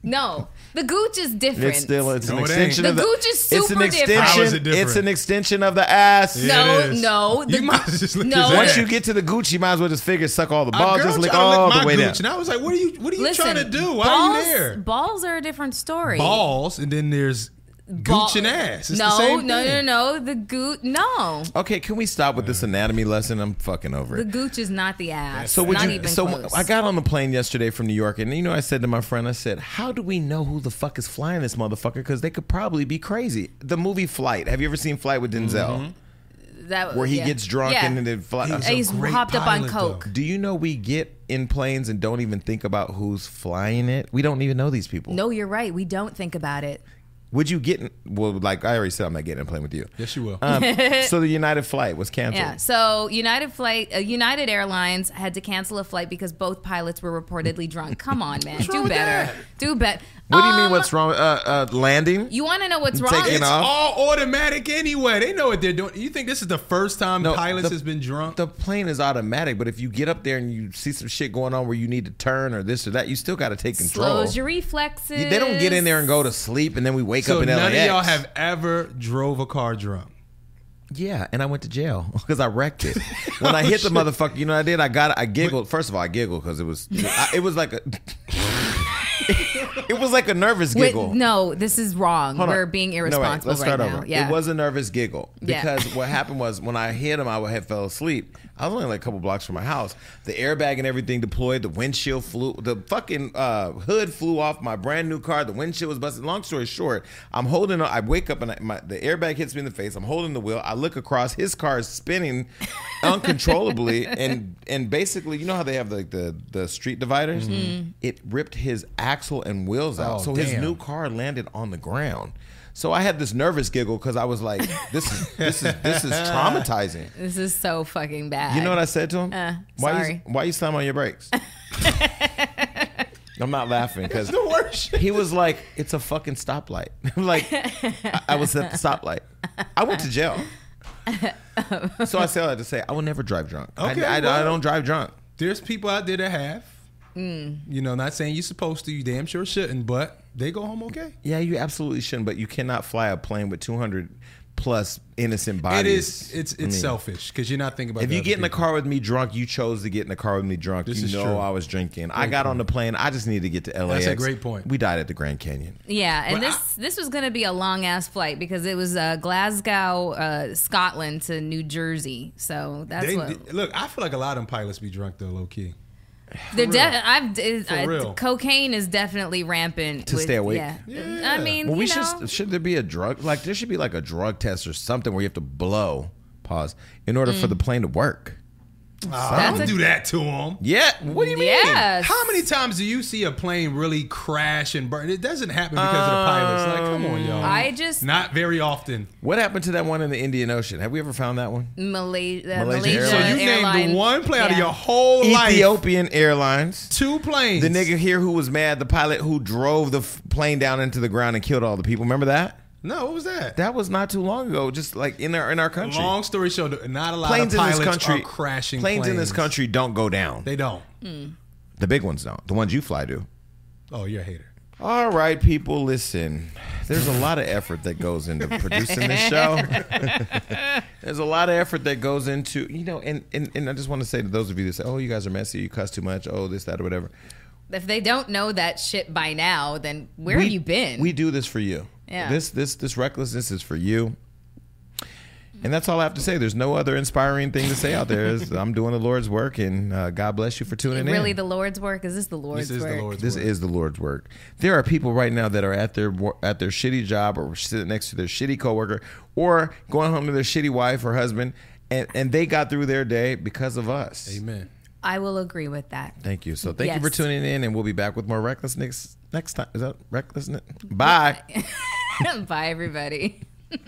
no, the gooch is different. It's still it's No, an it extension ain't. of The the. gooch is it's super an different. How is it different? It's an extension of the ass. Yeah. no, it is. no. The You might just lick no. his Once ass. you get to the Gucci, you might as well just figure suck all the A balls, girl just lick tried to all my the way down. gooch, and I was like, "What are you? What are you Listen, trying to do? Why balls, are you there?" Balls are a different story. Balls, and then there's Ball- gooch and ass. It's no, the same no, thing. no, no. The gooch, no. Okay, can we stop with this anatomy lesson? I'm fucking over it. The it. gooch is not the ass. So would not you? even So close. I got on the plane yesterday from New York, and you know, I said to my friend, I said, "How do we know who the fuck is flying this motherfucker? Because they could probably be crazy." The movie Flight. Have you ever seen Flight with Denzel, mm-hmm. that, where he yeah. gets drunk Yeah. and then it fly? He's uh, And he's hopped up on coke. though. Do you know we get in planes and don't even think about who's flying it? We don't even know these people. No, you're right. We don't think about it. Would you get in? Well, like I already said, I'm not getting in a plane with you. Yes, you will. Um, so the United flight was canceled. Yeah. So United flight, uh, United Airlines had to cancel a flight because both pilots were reportedly drunk. Come on, man, do better. that? Do better. What do you mean? What's wrong? Uh, uh, landing? You want to know what's wrong? Taking it's off. all automatic anyway. They know what they're doing. You think this is the first time No, pilots the- has been drunk? The plane is automatic, but if you get up there and you see some shit going on where you need to turn or this or that, you still got to take control. Slows your reflexes. they don't get in there and go to sleep, and then we wake so up in none LAX. of y'all have ever drove a car drunk. Yeah, and I went to jail because I wrecked it. When I hit the motherfucker, you know what I did? I got, I giggled. First of all, I giggled because it was, I, it was like a, it was like a nervous Wait, giggle. no, this is wrong. We're being No, wait, irresponsible let's start right over. now. Yeah. It was a nervous giggle Yeah. because what happened was when I hit him, I had fell asleep. I was only like a couple blocks from my house. The airbag and everything deployed. The windshield flew. The fucking uh, hood flew off my brand new car. The windshield was busted. Long story short, I'm holding. I wake up and I, my, the airbag hits me in the face. I'm holding the wheel. I look across. His car is spinning uncontrollably, and and basically, you know how they have like the the street dividers. It ripped his axle and wheels out. Oh, so his new car landed on the ground. So I had this nervous giggle because I was like, "This is this is this is traumatizing." This is so fucking bad. You know what I said to him? Uh, why sorry. You, why you slam on your brakes? I'm not laughing because The worst. he was like, "It's a fucking stoplight." I'm like, I, I was at the stoplight. I went to jail. so I say all that to say, I will never drive drunk. Okay, I, I well. don't drive drunk. There's people out there that have. Mm. You know, not saying you're supposed to. You damn sure shouldn't, but they go home okay. Yeah, you absolutely shouldn't. But you cannot fly a plane with 200 plus innocent bodies. It is. It's it's I mean, selfish because you're not thinking about. It. If you get in the car with me drunk, you chose to get in the car with me drunk. This you is know true. I was drinking. I got on the plane. I just needed to get to LA. That's a great point. We died at the Grand Canyon. Yeah, and But this this was going to be a long ass flight because it was uh, Glasgow, uh, Scotland to New Jersey. So that's They- what look, I feel like a lot of them pilots be drunk though, low key. They're. De- I've For uh, real. cocaine is definitely rampant To stay awake? Yeah. Yeah. I mean, Well, we you know, should. Should there be a drug? Like there should be like a drug test or something where you have to blow. Pause. In order for the plane to work. I don't a- do that to them. Yeah. What do you mean? Yes. How many times do you see a plane really crash and burn? It doesn't happen because of the pilots. Like, come on, y'all. I just Not very often. What happened to that one in the Indian Ocean? Have we ever found that one? Malaysia, uh, Malaysia Malaysia, Airlines. So you airline. named the one plane out of your whole life. Ethiopian Airlines. Two planes. The nigga here who was mad, the pilot who drove the f- plane down into the ground and killed all the people. Remember that? No, what was that? That was not too long ago. Just like in our in our country. Long story short, not a lot of planes of in this country are crashing planes, planes. in this country don't go down. They don't. the big ones don't. The ones you fly do. Oh, you're a hater. All right, people, listen. There's a lot of effort that goes into producing this show. There's a lot of effort that goes into, you know, and, and, and I just want to say to those of you that say, oh, you guys are messy, you cuss too much, oh, this, that, or whatever. If they don't know that shit by now, then where we, have you been? We do this for you. Yeah. This this this recklessness is for you. And that's all I have to say. There's no other inspiring thing to say out there. Is I'm doing the Lord's work, and uh, God bless you for tuning in. really the Lord's work? Is this the Lord's This is work? the Lord's This work. is the Lord's work. There are people right now that are at their at their shitty job or sitting next to their shitty coworker or going home to their shitty wife or husband, and and they got through their day because of us. Amen. I will agree with that. Thank you. So thank you for tuning in, and we'll be back with more recklessness next time. Is that recklessness? Bye. Bye, everybody.